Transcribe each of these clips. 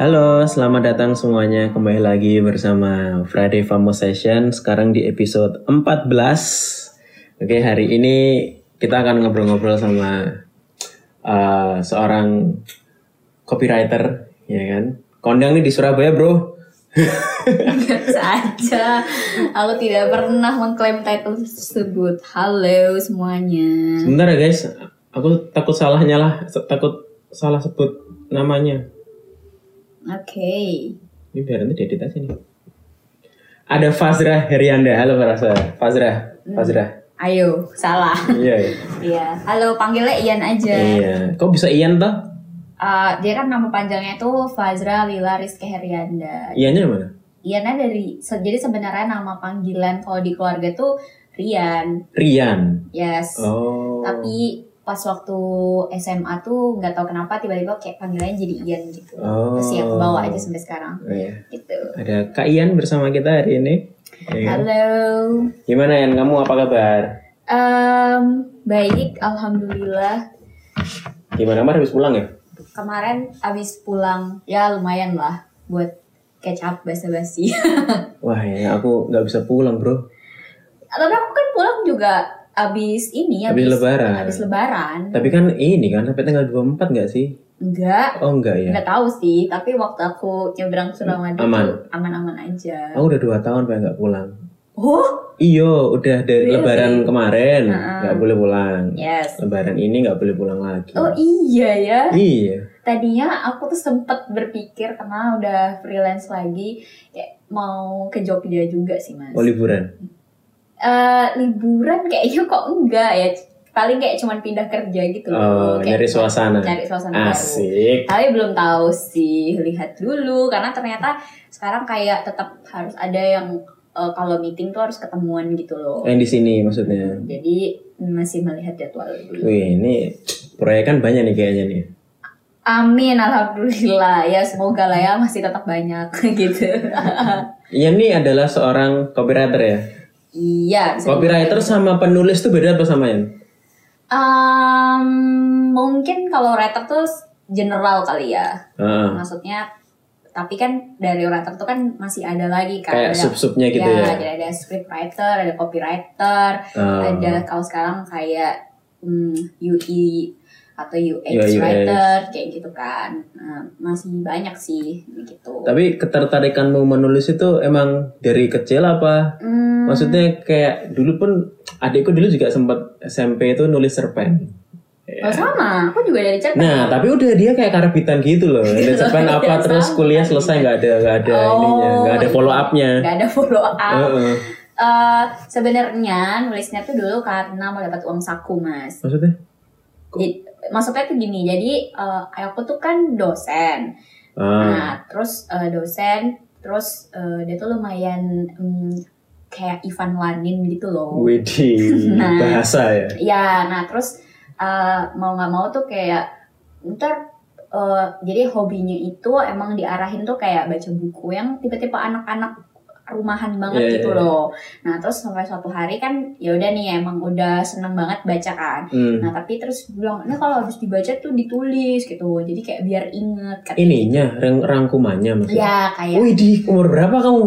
Halo, selamat datang semuanya kembali lagi bersama Friday Famo Session sekarang di episode 14. Oke, hari ini kita akan ngobrol-ngobrol sama uh, seorang copywriter, ya kan? Kondang nih di Surabaya, Bro. Biasa aja. Aku tidak pernah mengklaim title tersebut. Halo semuanya. Sebentar ya, guys. Aku takut salah nyalah, takut salah sebut namanya. Oke. Ini biar nanti diedit aja nih. Ada Fazra Herianda. Halo Fazra. Fazra. Fazra. Ayo, salah. Iya, iya. Iya. Halo, panggilnya Ian aja. Iya. Kok bisa Ian toh? Uh, dia kan nama panjangnya tuh Fazra Lila Rizky Herianda. Iannya mana? Iannya dari jadi sebenarnya nama panggilan kalau di keluarga tuh Rian. Rian. Yes. Oh. Tapi pas waktu SMA tuh nggak tahu kenapa tiba-tiba kayak panggilannya jadi Ian gitu. Oh. Terus ya kebawa aja sampai sekarang. Oh, iya. Gitu. Ada Kak Ian bersama kita hari ini. Iya. Halo. Gimana Ian? Kamu apa kabar? Em, baik, alhamdulillah. Gimana kemarin habis pulang ya? Kemarin abis pulang, ya lumayan lah buat catch up basa-basi. Wah ya aku nggak bisa pulang bro. Tapi aku kan pulang juga abis ini, Habis lebaran. Abis lebaran. Tapi kan ini kan sampai tanggal 24 nggak sih? Enggak, Oh enggak ya? enggak tahu sih. Tapi waktu aku nyebrang Suramadu Aman. aman-aman aja. Aku udah dua tahun pengen nggak pulang. Oh, Iyo, udah dari Really? lebaran kemarin nggak boleh pulang. yes. Lebaran ini nggak boleh pulang lagi. Oh iya ya. Iya. Tadinya aku tuh sempet berpikir karena udah freelance lagi, kayak mau ke Jogja juga sih mas. Mau liburan. Eh, liburan kayaknya kok enggak ya paling kayak cuman pindah kerja gitu Oh, loh kayak nyari suasana. cari suasana baru Asik. tapi belum tahu sih lihat dulu karena ternyata sekarang kayak tetap harus ada yang eh, kalau meeting tuh harus ketemuan gitu loh Yang di sini maksudnya. jadi masih melihat jadwal dulu Wih, ini proyek kan banyak nih kayaknya nih. amin alhamdulillah ya semoga lah ya masih tetap banyak gitu Ian nih adalah seorang copywriter ya. Iya bisa Copywriter sama penulis tuh beda apa sama Ian? Em, mungkin kalau writer tuh general kali ya Heeh. maksudnya tapi kan dari writer tuh kan masih ada lagi kan kayak ada, sub-subnya gitu ya, ya. jadi ada script writer ada copywriter Oh. ada kalau sekarang kayak hmm, UI atau UX Ya, UX. writer kayak gitu kan Nah, masih banyak sih gitu Tapi ketertarikanmu menulis itu emang dari kecil apa? Hmm, Maksudnya kayak dulu pun adikku dulu juga sempat SMP itu nulis cerpen. oh sama aku juga dari cerpen Nah, tapi udah dia kayak karabitan gitu loh. Nulis cerpen Ya, apa terus kuliah selesai nggak ada nggak ada Oh, ininya, nggak ada iya. follow up-nya. nggak ada follow up Heeh. Eh, sebenarnya nulisnya tuh dulu karena mau dapat uang saku mas Maksudnya? Jadi, maksudnya tuh gini jadi eh, aku tuh kan dosen Ah, nah terus eh, dosen terus eh, dia tuh lumayan mm, kayak Ivan Lanin gitu loh Widih, Nah. bahasa ya. ya nah terus eh, mau nggak mau tuh kayak ntar eh, jadi hobinya itu emang diarahin tuh kayak baca buku yang tipe-tipe anak-anak rumahan banget Iya, gitu iya. loh. Nah terus sampai suatu hari kan ya udah nih emang udah seneng banget baca kan. Hmm. Nah tapi terus bilang, ini kalau habis dibaca tuh ditulis gitu. Jadi kayak biar inget. katanya. Ininya rang rangkumannya maksudnya. Ya kayak Widih, umur berapa kamu?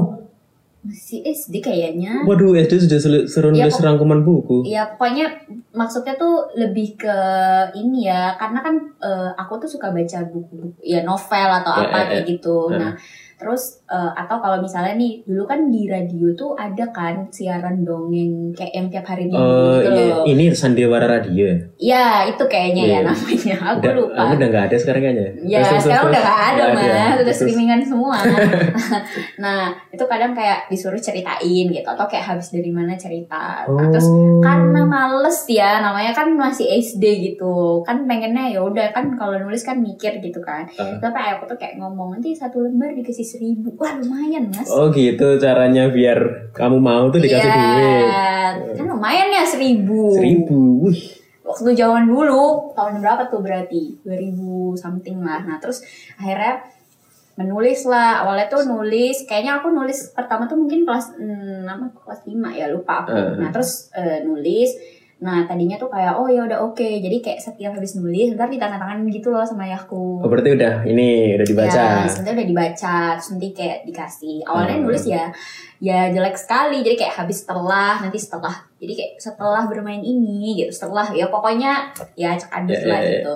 masih SD kayaknya. Waduh, SD sudah sel- seru Ya, nulis rangkuman buku. Ya pokoknya maksudnya tuh lebih ke ini ya. Karena kan eh, aku tuh suka baca buku-buku ya novel atau Ya, apa ya, kayak gitu. Ya. Nah terus eh, atau kalau misalnya nih dulu kan di radio tuh ada kan siaran dongeng kayak yang tiap hari minggu Oh, gitu iya. loh. ini Sandiwara Radio. ya? Ya itu kayaknya ya Iya. namanya. Aku udah, lupa. Aku udah nggak ada sekarang kayaknya. Ya Terus, sekarang terus, udah gak ada Nggak mas, udah streamingan semua. nah itu kadang kayak disuruh ceritain gitu atau kayak habis dari mana cerita. Nah, terus Oh. karena males ya namanya kan masih SD gitu kan pengennya ya udah kan kalau nulis kan mikir gitu kan. Ah. Tapi aku tuh kayak ngomong nanti satu lembar dikasih seribu, wah lumayan mas. Oh gitu caranya biar kamu mau tuh dikasih Iya, duit. kan lumayan ya seribu. Seribu. Wih. waktu zaman dulu tahun berapa tuh berarti 2000 something lah nah terus akhirnya menulis lah awalnya tuh nulis kayaknya aku nulis pertama tuh mungkin kelas hmm, apa kelas 5 ya lupa aku Eh. nah terus eh, nulis Nah tadinya tuh kayak oh ya udah oke. Jadi kayak setiap habis nulis ntar ditandatangan gitu loh sama ayahku. Oh berarti udah ini udah dibaca. Ya, sebenarnya udah dibaca, terus nanti kayak dikasih. Awalnya Hmm. nulis ya, ya jelek sekali. Jadi kayak habis setelah, nanti setelah. Jadi kayak setelah bermain ini gitu, setelah ya pokoknya ya acak adus Ya, lah ya, ya. gitu.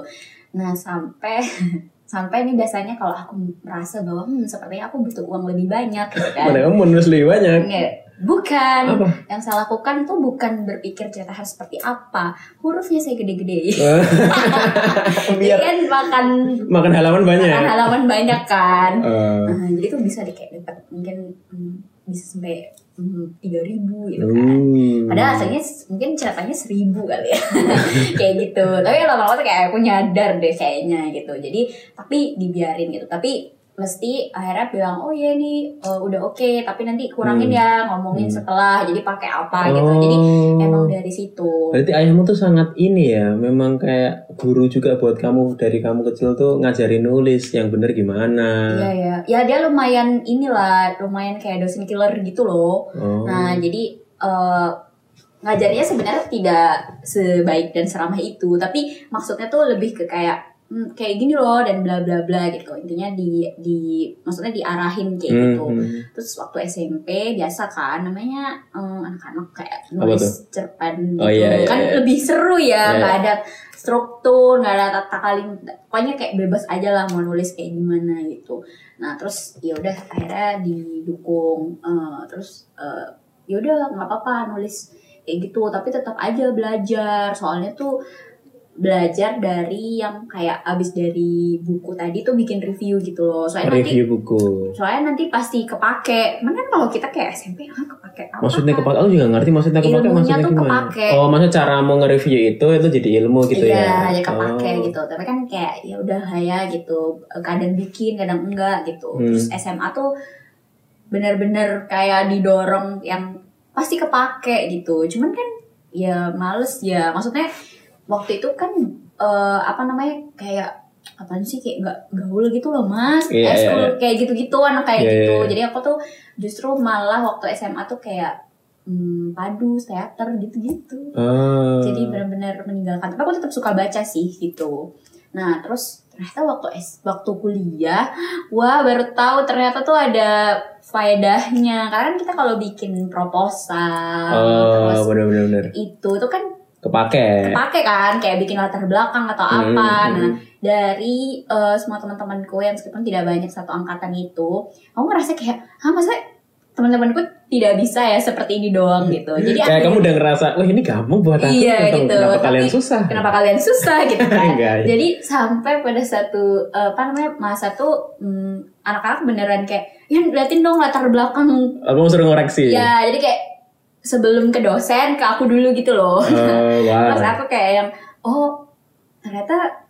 Nah sampai sampai nih biasanya kalau aku merasa bahwa hmm, sepertinya aku butuh uang lebih banyak gitu kan. Mana kamu menulis lebih banyak? Nggak, bukan. Apa? Yang saya lakukan tuh bukan berpikir cerita harus seperti apa. Hurufnya saya gede-gede. Biar kan makan makan halaman banyak. makan halaman banyak kan. Eh, Nah, jadi tuh bisa di kayak dapat mungkin hmm, bisa sampai tiga ribu gitu kan. uh. Padahal aslinya s- mungkin ceritanya seribu kali ya, kayak gitu. Tapi lama-lama tuh kayak aku nyadar deh kayaknya gitu. Jadi tapi dibiarin gitu. Tapi mesti akhirnya bilang oh iya nih eh, udah oke tapi nanti kurangin Hmm. ya ngomongin Hmm. setelah jadi pakai apa gitu jadi Oh. emang dari situ Berarti ayahmu tuh sangat ini ya, memang kayak guru juga buat kamu dari kamu kecil tuh ngajarin nulis yang bener gimana. Iya ya, ya dia lumayan inilah, lumayan kayak dosen killer gitu loh. Oh. Nah jadi eh, ngajarnya sebenarnya tidak sebaik dan seramah itu, tapi maksudnya tuh lebih ke kayak hmm, kayak gini loh dan bla bla bla gitu. Intinya di di maksudnya diarahin kayak Hmm, gitu. hmm. Terus waktu SMP biasa kan namanya eh, anak-anak kayak nulis cerpen gitu. Oh, iya, iya, kan iya. lebih seru ya, Iya. nggak ada struktur, nggak ada tata kalimat. Pokoknya kayak bebas aja lah mau nulis kayak gimana gitu. Nah, terus ya udah akhirnya didukung eh, terus eh, ya udah nggak apa-apa nulis kayak gitu, tapi tetap aja belajar. Soalnya tuh belajar dari yang kayak abis dari buku tadi tuh bikin review gitu loh. Soalnya nanti Review buku. soalnya nanti pasti kepake cuman kan kalau kita kayak SMP ah kepake apa Maksudnya kepake, aku juga ngerti maksudnya kepake Ilmunya maksudnya tuh gimana? kepake. Oh, maksudnya cara mau nge-review itu itu jadi ilmu gitu iya ya? jadi kepake Oh. gitu tapi kan kayak ya udah ya gitu kadang bikin kadang enggak gitu Hmm. terus SMA tuh bener-bener kayak didorong yang pasti kepake gitu cuman kan ya males ya maksudnya waktu itu kan eh, apa namanya kayak apaan sih kayak nggak gaul gitu loh mas. Iya, High school iya, kayak gitu-gitu anak kayak Iya, gitu. iya, iya. jadi aku tuh justru malah waktu SMA tuh kayak hmm, padu teater gitu-gitu. Ah. jadi benar-benar meninggalkan. Tapi aku tetap suka baca sih gitu. Nah terus ternyata waktu es waktu kuliah wah baru tahu ternyata tuh ada faedahnya. Karena kan kita kalau bikin proposal Oh, terus benar-benar benar. itu tuh kan Kepake. kepake kan kayak bikin latar belakang atau Hmm, apa hmm. nah dari eh, semua teman-temanku yang meskipun tidak banyak satu angkatan itu aku ngerasa kayak ah masa teman-temanku tidak bisa ya seperti ini doang gitu jadi Kayak kamu udah ngerasa, wah ini gampang buat aku. Iya, kenapa, gitu. kenapa Tapi kalian susah? kenapa kalian susah gitu kan Enggak. jadi sampai pada satu eh, apa namanya masa tuh hmm, anak-anak beneran kayak ya liatin dong latar belakang Aku mau suruh ngoreksi. ya jadi kayak sebelum ke dosen ke aku dulu gitu loh. Oh, wow. aku kayak yang oh ternyata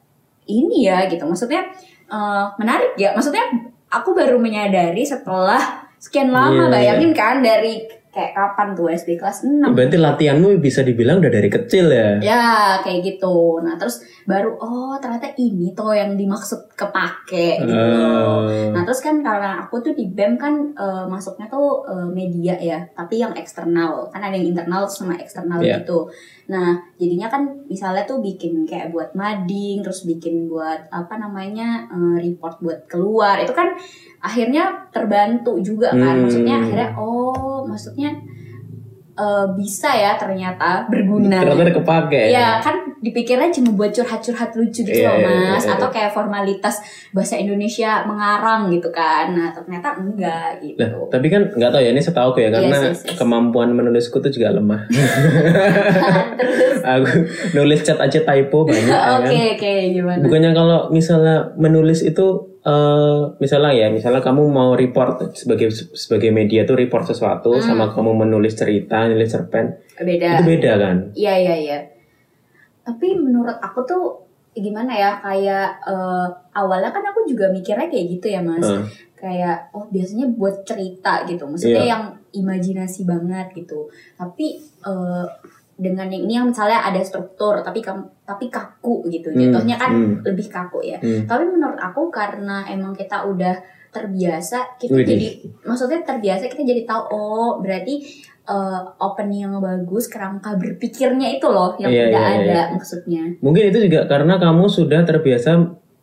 ini ya gitu. Maksudnya eh, menarik ya. Maksudnya aku baru menyadari setelah sekian lama Iya, bayangin kan dari kayak kapan tuh SD kelas 6 Berarti latihanmu bisa dibilang udah dari kecil ya? Ya kayak gitu. Nah terus baru oh ternyata ini tuh yang dimaksud kepake gitu. Oh. Nah terus kan karena aku tuh di BEM kan eh, masuknya tuh eh, media ya, tapi yang eksternal kan ada yang internal sama eksternal Iya. gitu. Nah jadinya kan misalnya tuh bikin kayak buat mading, terus bikin buat apa namanya eh, report buat keluar itu kan akhirnya terbantu juga kan. Hmm. Maksudnya akhirnya oh maksudnya eh, bisa ya ternyata berguna. Ternyata kepake. Iya kan dipikirnya cuma buat curhat-curhat lucu gitu Iya, loh iya, mas iya, iya. Atau kayak formalitas bahasa Indonesia mengarang gitu kan Nah ternyata enggak gitu Nah, tapi kan nggak tahu ya ini setahu ya karena Yes, yes, yes. kemampuan menulisku tuh juga lemah. Terus aku nulis chat aja typo banyak ya Oke kan. oke gimana Bukannya kalau misalnya menulis itu eh misalnya ya, misalnya kamu mau report sebagai sebagai media tuh report sesuatu Hmm. sama kamu menulis cerita, nulis cerpen, Beda itu beda kan? Iya iya iya Tapi menurut aku tuh gimana ya kayak eh, awalnya kan aku juga mikirnya kayak gitu ya mas Heeh. kayak oh biasanya buat cerita gitu maksudnya Iya. yang imajinasi banget gitu tapi eh, dengan yang ini yang misalnya ada struktur tapi kam- tapi kaku gitu Hmm, jatuhnya kan hmm. lebih kaku ya Hmm. tapi menurut aku karena emang kita udah terbiasa kita Widih. jadi maksudnya terbiasa kita jadi tahu oh berarti eh, opening yang bagus kerangka berpikirnya itu loh yang Iya, udah iya, ada iya. maksudnya Mungkin itu juga karena kamu sudah terbiasa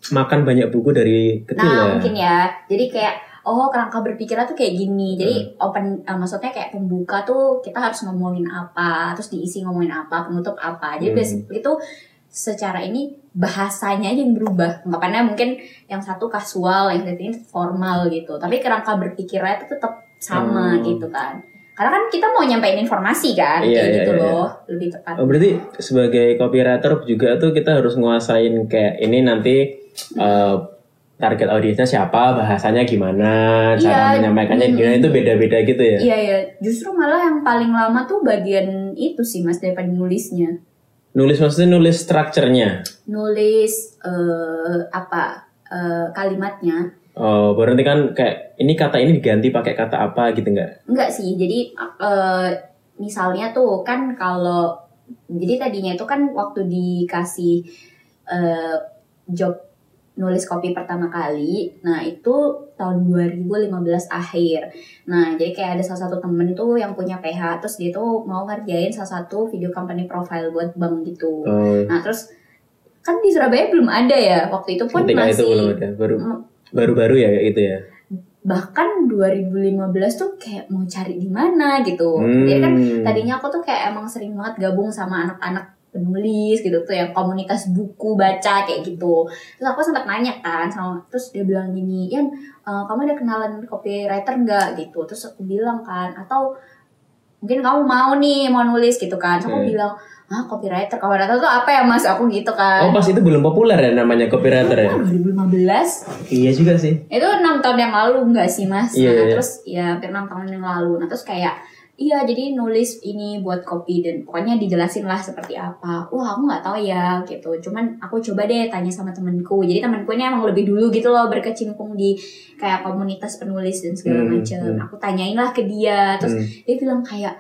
makan banyak buku dari kecil nah ya. mungkin ya jadi kayak oh kerangka berpikirnya tuh kayak gini jadi Hmm. open eh, maksudnya kayak pembuka tuh kita harus ngomongin apa terus diisi ngomongin apa penutup apa jadi Hmm. basically itu secara ini bahasanya aja yang berubah anggapannya mungkin yang satu kasual yang satu ini formal gitu tapi kerangka berpikirnya itu tetap sama Hmm. gitu kan karena kan kita mau nyampein informasi kan Iya, kayak iya, gitu iya. loh lebih tepat Oh, berarti sebagai copywriter juga tuh kita harus nguasain kayak ini nanti eh, target audiensnya siapa, bahasanya gimana, cara Iya, menyampaikannya hmm. gimana itu beda-beda gitu ya. Iya ya, justru malah yang paling lama tuh bagian itu sih mas daripada nulisnya. Nulis maksudnya nulis strukturnya. Nulis eh, apa eh, kalimatnya? Oh, berarti kan kayak ini kata ini diganti pakai kata apa gitu nggak? Enggak sih, jadi eh, misalnya tuh kan kalau jadi tadinya itu kan waktu dikasih eh, job nulis kopi pertama kali, nah itu tahun 2015 akhir. Nah jadi kayak ada salah satu temen tuh yang punya PH, terus dia tuh mau ngerjain salah satu video company profile buat bank gitu. Oh, Nah terus kan di Surabaya belum ada ya waktu itu pun ketika itu masih belum ada, baru Mm, baru-baru ya gitu ya. bahkan 2015 tuh kayak mau cari di mana gitu. Hmm. Jadi kan tadinya aku tuh kayak emang sering banget gabung sama anak-anak penulis gitu tuh yang komunitas buku baca kayak gitu. Terus aku sempat nanya kan sama terus dia bilang gini, "Yan, eh, kamu ada kenalan copywriter nggak?" gitu. Terus aku bilang kan, atau mungkin kamu mau nih mau nulis gitu kan. Terus aku Hmm. bilang, "Ah, copywriter. Copywriter tuh apa ya, Mas?" Aku gitu kan. Oh, pas itu belum populer ya namanya copywriter ya? Oh, 2015 Iya juga sih. itu enam tahun yang lalu enggak sih mas Iya, nah iya. terus ya hampir enam tahun yang lalu nah terus kayak iya jadi nulis ini buat kopi dan pokoknya dijelasin lah seperti apa. Wah aku nggak tahu ya gitu. Cuman aku coba deh tanya sama temenku jadi temenku ini emang lebih dulu gitu loh berkecimpung di kayak komunitas penulis dan segala Hmm, macam hmm. aku tanyain lah ke dia terus Hmm. dia bilang kayak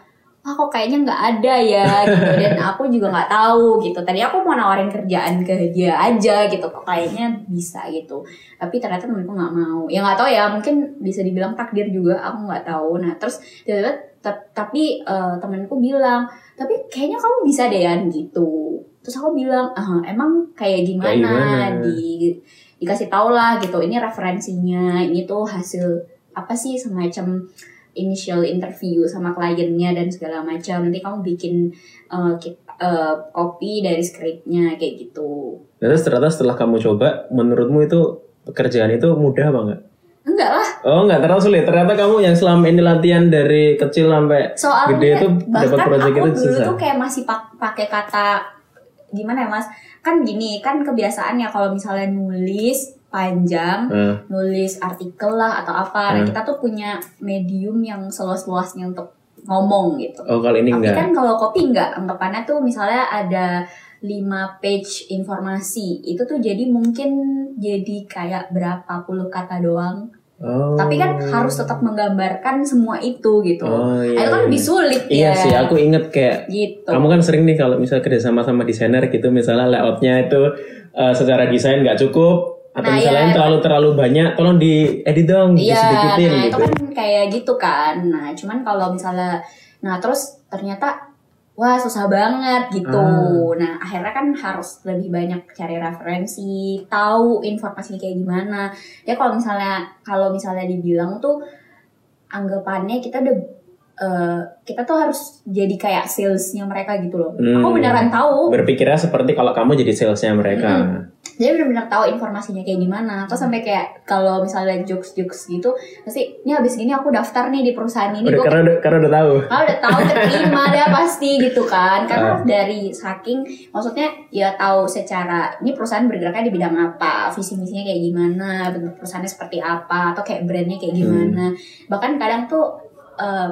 wah kok kayaknya nggak ada ya gitu. Dan aku juga nggak tahu gitu. Tadi aku mau nawarin kerjaan ke dia aja gitu. Kok kayaknya bisa gitu. Tapi ternyata temenku nggak mau. Ya nggak tahu ya mungkin bisa dibilang takdir juga aku nggak tahu. Nah terus tiba-tiba tapi eh, temenku bilang tapi kayaknya kamu bisa deh Yan gitu terus aku bilang ah emang kayak gimana, gimana? di dikasih tau lah gitu ini referensinya ini tuh hasil apa sih semacam initial interview sama kliennya dan segala macam nanti kamu bikin uh, uh, copy dari skripnya kayak gitu Nah, Terus ternyata setelah kamu coba, menurutmu itu pekerjaan itu mudah apa enggak? Enggak lah Oh enggak terlalu sulit. Ternyata kamu yang selama ini latihan dari kecil sampai soalnya Gede tuh dapat aku itu dulu susah. tuh kayak masih pak- pakai kata gimana ya mas kan gini kan kebiasaannya kalau misalnya nulis panjang Nah, nulis artikel lah atau apa nah Hmm. kita tuh punya medium yang seluas-luasnya untuk ngomong gitu oh kalau ini Tapi enggak. kan kalau kopi enggak, anggapannya tuh misalnya ada 5 page informasi, itu tuh jadi mungkin jadi kayak berapa puluh kata doang. Oh. Tapi kan harus tetap menggambarkan semua itu gitu. Oh iya. itu kan iya. lebih sulit Iya ya. sih, aku inget kayak gitu. kamu kan sering nih kalau misal kerja sama sama desainer gitu, misalnya layoutnya itu eh, secara desain nggak cukup atau Nah, misalnya iya. terlalu terlalu banyak, tolong diedit dong, Iya, disedikitin nah gitu. itu kan kayak gitu kan. Nah, cuman kalau misalnya, nah terus ternyata wah susah banget gitu. Ah. Nah akhirnya kan harus lebih banyak cari referensi, tahu informasinya kayak gimana. Ya kalau misalnya kalau misalnya dibilang tuh anggapannya kita udah eh, kita tuh harus jadi kayak salesnya mereka gitu loh. Hmm. Aku beneran tahu Berpikirnya seperti kalau kamu jadi salesnya mereka. jadi benar-benar tahu informasinya kayak gimana terus sampai kayak kalau misalnya jokes jokes gitu pasti ini habis gini aku daftar nih di perusahaan ini Udah, karena udah karena udah tahu. kalau udah tahu terima deh pasti gitu kan karena Ah. dari saking maksudnya ya tahu secara ini perusahaan bergeraknya di bidang apa visi misinya kayak gimana bentuk perusahaannya seperti apa atau kayak brandnya kayak gimana bahkan kadang tuh eh,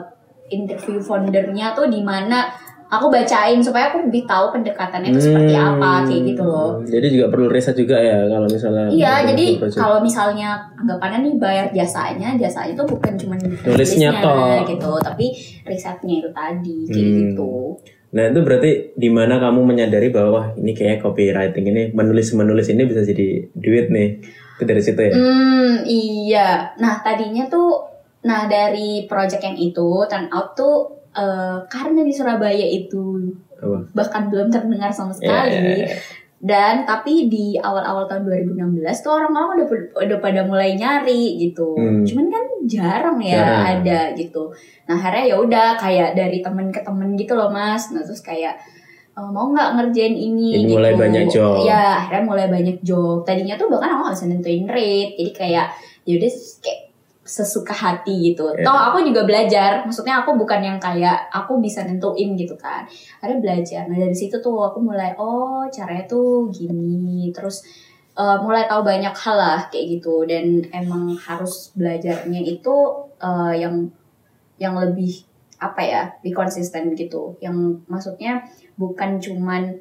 interview foundernya tuh di mana aku bacain supaya aku lebih tahu pendekatannya itu seperti Hmm. apa kayak gitu loh Jadi juga perlu riset juga ya kalau misalnya. Iya, jadi kalau misalnya anggapannya nih bayar jasanya, jasanya itu bukan cuma Nulisnya toh. gitu, tapi risetnya itu tadi kayak Hmm. gitu. Nah itu berarti di mana kamu menyadari bahwa ini kayak copywriting ini menulis menulis ini bisa jadi duit nih. Itu dari situ ya. Hmm, iya. Nah, tadinya tuh nah dari project yang itu turn out tuh eh, karena di Surabaya itu Apa? bahkan belum terdengar sama Ya, sekali. ya, ya. Dan tapi di awal-awal tahun 2016 tuh orang-orang udah udah pada mulai nyari gitu. Hmm. Cuman kan jarang ya Jarang. ada gitu. Nah, akhirnya ya udah kayak dari temen ke temen gitu loh, Mas. Nah, terus kayak "Eh, mau nggak ngerjain ini Ini gitu. mulai banyak job. Ya, akhirnya mulai banyak job. Tadinya tuh bahkan aku nggak bisa nentuin rate. Jadi kayak yaudah kayak sesuka hati gitu. Ya. Toh aku juga belajar. Maksudnya aku bukan yang kayak aku bisa nentuin gitu kan. Akhirnya belajar. Nah dari situ tuh aku mulai oh caranya tuh gini. Terus eh, mulai tahu banyak hal lah kayak gitu. Dan emang harus belajarnya itu eh, yang yang lebih apa ya, lebih konsisten gitu. Yang maksudnya bukan cuman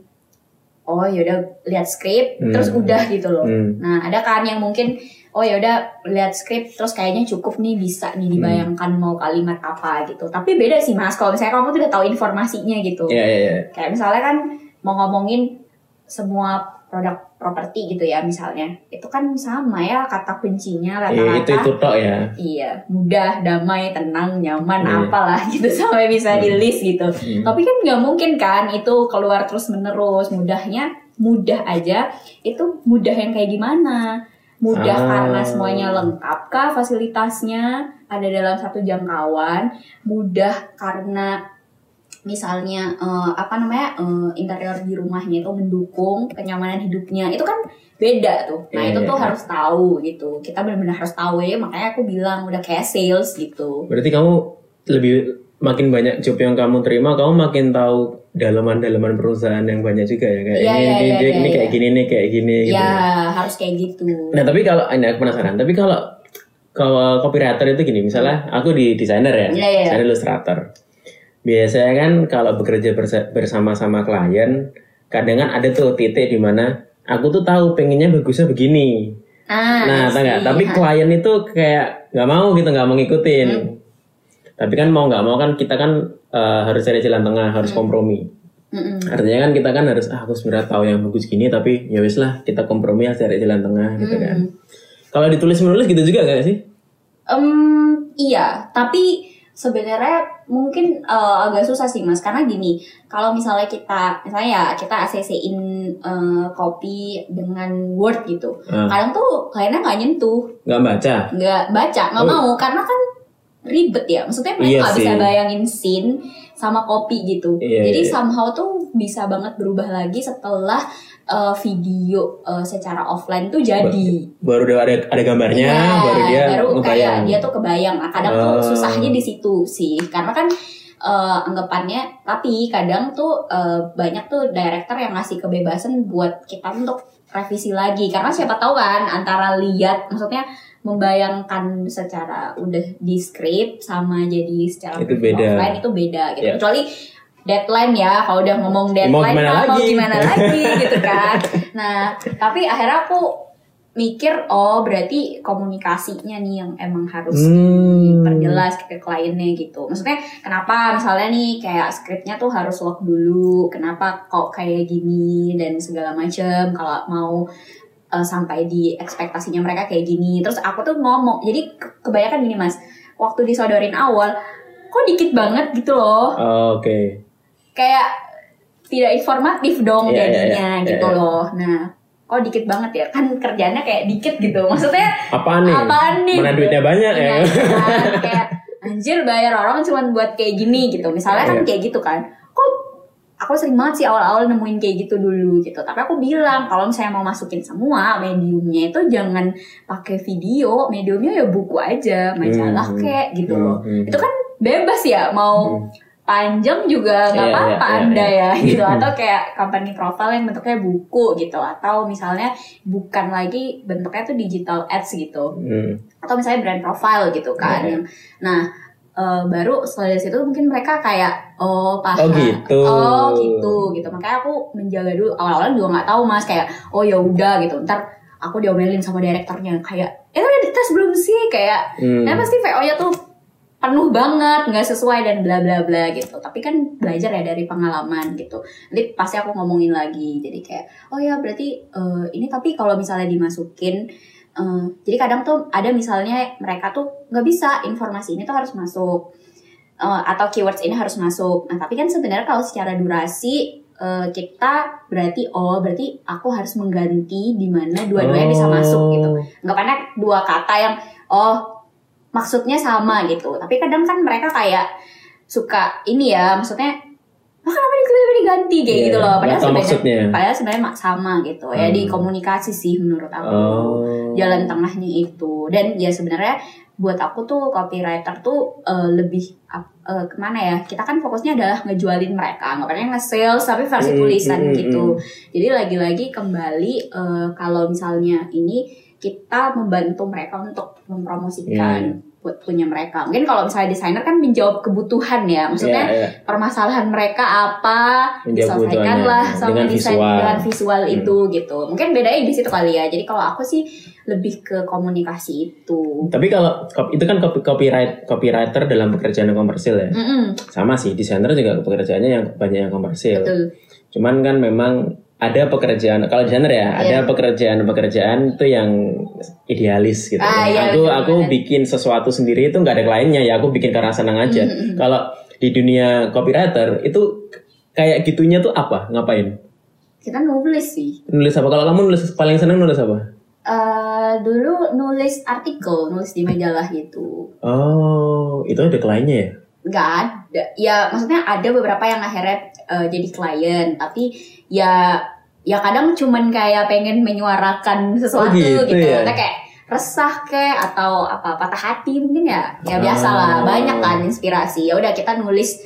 oh yaudah lihat skrip Hmm. terus udah gitu loh. Hmm. Nah, ada kan yang mungkin oh ya udah lihat skrip terus kayaknya cukup nih bisa nih dibayangkan mau kalimat apa gitu. Tapi beda sih Mas kalau misalnya kamu tuh udah tahu informasinya gitu. Iya, iya, iya. Kayak misalnya kan mau ngomongin semua produk properti gitu ya misalnya. Itu kan sama ya kata kuncinya Iya, itu rata-rata. itu tok ya. Iya, mudah, damai, tenang, nyaman, Iya. apalah gitu sampai bisa di list gitu. Hmm. Tapi kan nggak mungkin kan itu keluar terus menerus. Mudahnya mudah aja. Itu mudah yang kayak gimana? Mudah Ah. karena semuanya lengkap kah fasilitasnya ada dalam satu jangkauan. Mudah karena misalnya eh, apa namanya eh, interior di rumahnya itu mendukung kenyamanan hidupnya itu kan beda tuh. Nah Iya, itu iya, tuh iya. harus tahu gitu. Kita benar-benar harus tahu ya. Makanya aku bilang udah kayak sales gitu. Berarti kamu lebih makin banyak job yang kamu terima, kamu makin tahu dalaman-dalaman perusahaan yang banyak juga ya kayak Iya, ini, iya, ini, ini, iya, ini kayak iya. gini nih kayak gini gitu. Ya harus kayak gitu. Nah tapi kalau ini aku penasaran, tapi kalau kalau copywriter itu gini, misalnya aku di desainer ya, Iya, iya. desainer ilustrator. Biasanya kan kalau bekerja bersa- bersama-sama klien, kadang kan ada tuh titik di mana aku tuh tahu pengennya bagusnya begini. Ah, Nah, see. Tapi klien itu kayak nggak mau gitu, nggak mau ngikutin. Hmm. Tapi kan mau nggak mau kan kita kan eh, harus cari jalan tengah, Hmm. harus kompromi. Mm-mm. Artinya kan kita kan harus ah aku sebenarnya tahu yang bagus gini, tapi ya wis lah kita kompromi harus cari jalan tengah gitu kan. Hmm. Kalau ditulis menulis gitu juga gak sih? Em, iya, tapi sebenarnya mungkin eh, agak susah sih mas, karena gini, kalau misalnya kita, misalnya ya kita ACC-in eh, kopi dengan Word gitu, Ah. kadang tuh kayaknya nggak nyentuh, Nggak baca? nggak baca, nggak Oh. mau, karena kan ribet ya, maksudnya mereka Iya bisa bayangin scene sama kopi gitu, Iya, jadi iya. somehow tuh bisa banget berubah lagi setelah eh, video eh, secara offline tuh jadi. Baru udah ada ada gambarnya, Iya, baru dia baru kayak dia tuh kebayang. Nah, kadang Oh. tuh susahnya di situ sih, karena kan eh, anggapannya. Tapi kadang tuh eh, banyak tuh director yang ngasih kebebasan buat kita untuk revisi lagi, karena siapa tahu kan antara lihat, maksudnya membayangkan secara udah di script sama jadi secara Itu beda. offline itu beda gitu. Iya. Kecuali deadline ya, kalau udah ngomong Ya, mau deadline gimana kan mau lagi? gimana lagi gitu kan. Nah, tapi akhirnya aku mikir oh berarti komunikasinya nih yang emang harus Hmm. diperjelas ke kliennya gitu. Maksudnya kenapa misalnya nih kayak skripnya tuh harus lock dulu, kenapa kok kayak gini dan segala macem kalau mau eh, sampai di ekspektasinya mereka kayak gini. Terus aku tuh ngomong, jadi ke- kebanyakan gini mas, waktu disodorin awal, kok dikit banget gitu loh Oh, Oke. kayak tidak informatif dong Iya, iya, jadinya iya, gitu iya, iya. loh. Nah, kok dikit banget ya? Kan kerjanya kayak dikit gitu. Maksudnya Apaan nih? apaan nih? Mana duitnya banyak ya? Kan? kayak anjir bayar orang cuma buat kayak gini gitu. Misalnya kan Iya. kayak gitu kan. Aku sering banget sih awal-awal nemuin kayak gitu dulu gitu. Tapi aku bilang kalau misalnya mau masukin semua mediumnya itu jangan pakai video, mediumnya ya buku aja, majalah Hmm. kayak gitu Hmm, loh. hmm. Itu kan bebas ya mau Hmm. panjang juga nggak Iya, apa-apa iya, iya, anda iya. ya gitu atau kayak company profile yang bentuknya buku gitu atau misalnya bukan lagi bentuknya tuh digital ads gitu Hmm. atau misalnya brand profile gitu kan Iya. yang nah eh, baru setelah dari situ mungkin mereka kayak oh paham Oh, gitu. oh gitu gitu makanya aku menjaga dulu awal-awal juga nggak tahu mas kayak oh ya udah gitu ntar aku diomelin sama direkturnya kayak eh udah dites belum sih kayak Hmm. Nah pasti VO-nya tuh penuh banget, nggak sesuai dan bla bla bla gitu. Tapi kan belajar ya dari pengalaman gitu. Nanti pasti aku ngomongin lagi. Jadi kayak, oh ya berarti eh, ini tapi kalau misalnya dimasukin Eh, jadi kadang tuh ada misalnya mereka tuh nggak bisa informasi ini tuh harus masuk Eh, atau keywords ini harus masuk. Nah tapi kan sebenarnya kalau secara durasi eh, kita berarti oh berarti aku harus mengganti di mana dua-duanya bisa masuk gitu. Nggak pernah dua kata yang oh maksudnya sama gitu. Tapi kadang kan mereka kayak suka ini ya maksudnya ah kenapa ini tiba-tiba diganti kayak Iya, gitu loh. Padahal sebenarnya padahal sebenarnya mak- sama gitu ya di Hmm. komunikasi sih menurut aku Oh. jalan tengahnya itu dan ya sebenarnya buat aku tuh copywriter tuh eh, lebih eh, ke mana ya kita kan fokusnya adalah ngejualin mereka nggak pernah nge-sales tapi versi Hmm, tulisan hmm, hmm, gitu jadi lagi-lagi kembali eh, kalau misalnya ini kita membantu mereka untuk mempromosikan Iya. Buat punya mereka mungkin kalau misalnya desainer kan menjawab kebutuhan ya maksudnya Iya, iya. permasalahan mereka apa diselesaikanlah kebutuhannya sama dengan desain visual. dengan visual Hmm. itu gitu mungkin bedanya di situ kali ya jadi kalau aku sih lebih ke komunikasi itu Tapi kalau itu kan copy, copyright copywriter dalam pekerjaan yang komersil ya. Mm-mm, Sama sih, desainer juga pekerjaannya yang banyak yang komersil. betul Cuman kan memang ada pekerjaan kalau desainer ya, ada Iya. pekerjaan-pekerjaan itu yang idealis gitu. Ah, iya, aku benar, aku bikin sesuatu sendiri itu nggak ada kliennya ya, aku bikin karena senang aja. Mm-mm. Kalau di dunia copywriter itu kayak gitunya tuh apa? Ngapain? kita nulis sih Nulis apa? Kalau kamu nulis paling senang nulis apa? Eh, dulu nulis artikel nulis di majalah gitu Oh, itu ada kliennya ya? nggak ada ya maksudnya ada beberapa yang akhirnya eh, jadi klien. Tapi ya ya kadang cuman kayak pengen menyuarakan sesuatu Oh, gitu gitu, ya? Nah, kayak resah kek atau apa patah hati mungkin ya? Ya biasa lah banyak kan inspirasi. Ya udah kita nulis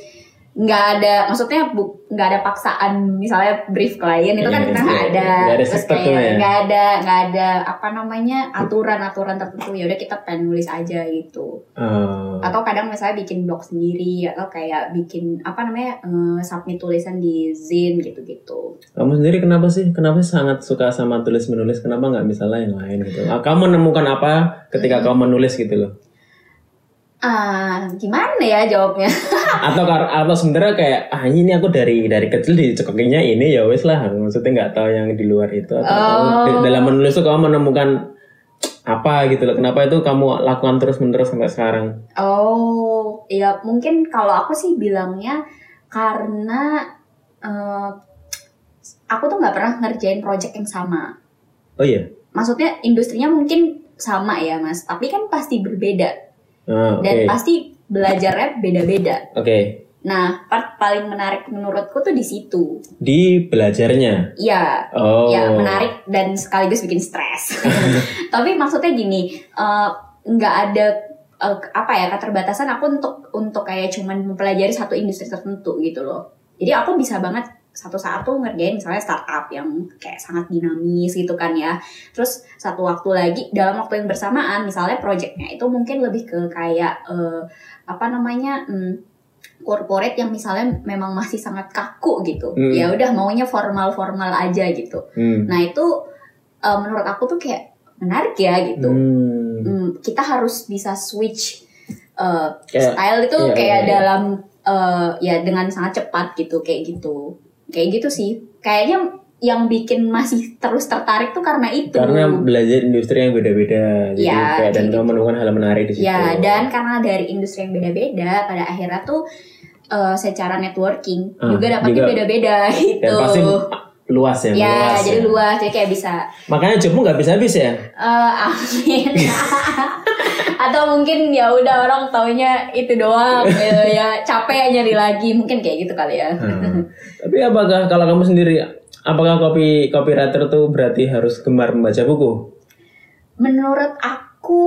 nggak ada maksudnya bu- nggak ada paksaan misalnya brief klien itu kan Iya, kita nggak iya. ada Nggak ada terus kayak ya? nggak ada nggak ada apa namanya aturan aturan tertentu ya udah kita pengen nulis aja gitu Oh. atau kadang misalnya bikin blog sendiri atau kayak bikin apa namanya eh, submit tulisan di Zin gitu-gitu. Kamu sendiri kenapa sih? Kenapa sih sangat suka sama tulis menulis? Kenapa nggak misalnya yang lain gitu? Ah, Kamu menemukan apa ketika kamu menulis gitu loh? Ah, gimana ya jawabnya? Atau atau sebenarnya kayak ah ini aku dari dari kecil dicekokinya ini ya wes lah. Maksudnya nggak tahu yang di luar itu. Atau Oh. dalam menulis tuh kamu menemukan apa gitu loh? Kenapa itu kamu lakukan terus menerus sampai sekarang? Oh, ya mungkin kalau aku sih bilangnya karena eh, aku tuh nggak pernah ngerjain project yang sama. Oh iya. Maksudnya industrinya mungkin sama ya mas, tapi kan pasti berbeda Ah, Oke. dan pasti belajarnya beda-beda. Oke. Nah, part paling menarik menurutku tuh di situ. Di belajarnya. Iya, Oh. ya menarik dan sekaligus bikin stres. Tapi maksudnya gini, eh, nggak ada eh, apa ya keterbatasan aku untuk untuk kayak cuman mempelajari satu industri tertentu gitu loh. Jadi aku bisa banget satu saat tuh ngerjain misalnya startup yang kayak sangat dinamis gitu kan ya. Terus satu waktu lagi dalam waktu yang bersamaan misalnya projectnya itu mungkin lebih ke kayak eh, apa namanya hmm, corporate yang misalnya memang masih sangat kaku gitu. Hmm. Ya udah maunya formal-formal aja gitu. Hmm. Nah itu uh, menurut aku tuh kayak menarik ya gitu. Hmm. Hmm, kita harus bisa switch uh, Kayak- style itu iya, kayak iya, iya. dalam uh, ya dengan sangat cepat gitu kayak gitu. Kayak gitu sih. Kayaknya yang bikin masih terus tertarik tuh karena itu. Karena belajar industri yang beda-beda, jadi Ya, kayak dan kamu menemukan hal menarik di situ. Ya, dan karena dari industri yang beda-beda, pada akhirnya tuh uh, secara networking Ah, juga dapatnya beda-beda gitu. Dan pasti luas ya, ya, luas. jadi ya. luas, jadi kayak bisa Makanya jobmu nggak habis-habis ya? Eh, amin. Atau mungkin ya udah orang taunya itu doang, ya, ya capek nyari lagi, mungkin kayak gitu kali ya. Hmm. Tapi apakah kalau kamu sendiri, apakah copy copywriter tuh berarti harus gemar membaca buku? Menurut aku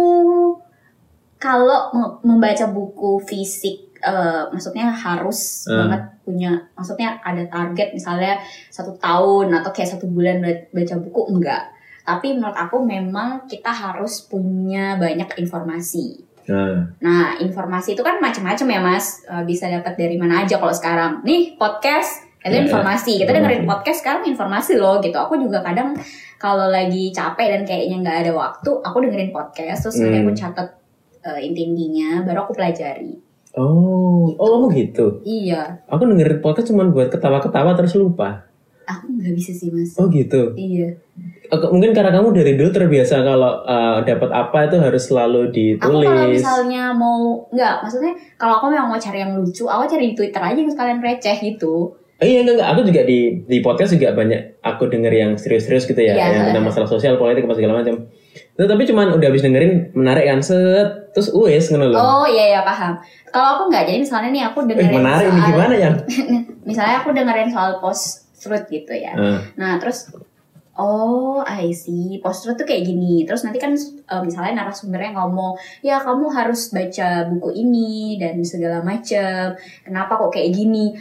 kalau me- membaca buku fisik, eh, maksudnya harus Hmm. banget punya, maksudnya ada target misalnya satu tahun atau kayak satu bulan ba- baca buku enggak. Tapi menurut aku memang kita harus punya banyak informasi. Nah, Nah, informasi itu kan macam-macam ya, Mas. Eh, bisa dapat dari mana aja kalau sekarang. Nih, podcast itu Ya, ya. informasi. Kita Informasi. dengerin podcast sekarang informasi loh gitu. Aku juga kadang kalau lagi capek dan kayaknya nggak ada waktu, aku dengerin podcast terus Hmm. aku catat eh, inti-intinya, baru aku pelajari. Oh, oh kamu gitu. Iya. Aku dengerin podcast cuma buat ketawa-ketawa terus lupa. aku nggak bisa sih mas Oh gitu. iya Aku- Mungkin karena kamu dari dulu terbiasa kalau uh, dapat apa itu harus selalu aku kalau ditulis. misalnya mau nggak maksudnya kalau aku memang mau cari yang lucu aku cari di twitter aja yang sekalian receh gitu Oh iya enggak, enggak. Aku juga di di podcast juga banyak aku denger yang serius-serius gitu ya, Iya. yang tentang masalah sosial, politik apa segala macam. Itu tapi cuman udah habis dengerin menarik kan set terus wes ngono loh. oh iya ya paham kalau aku nggak jadi misalnya nih aku Eh, dengerin menarik soal nih gimana ya? misalnya aku dengerin soal post truth gitu ya Ah, Nah terus Oh, I see. Poster tuh kayak gini. Terus nanti kan eh, misalnya narasumbernya ngomong, ya kamu harus baca buku ini dan segala macam. Kenapa kok kayak gini?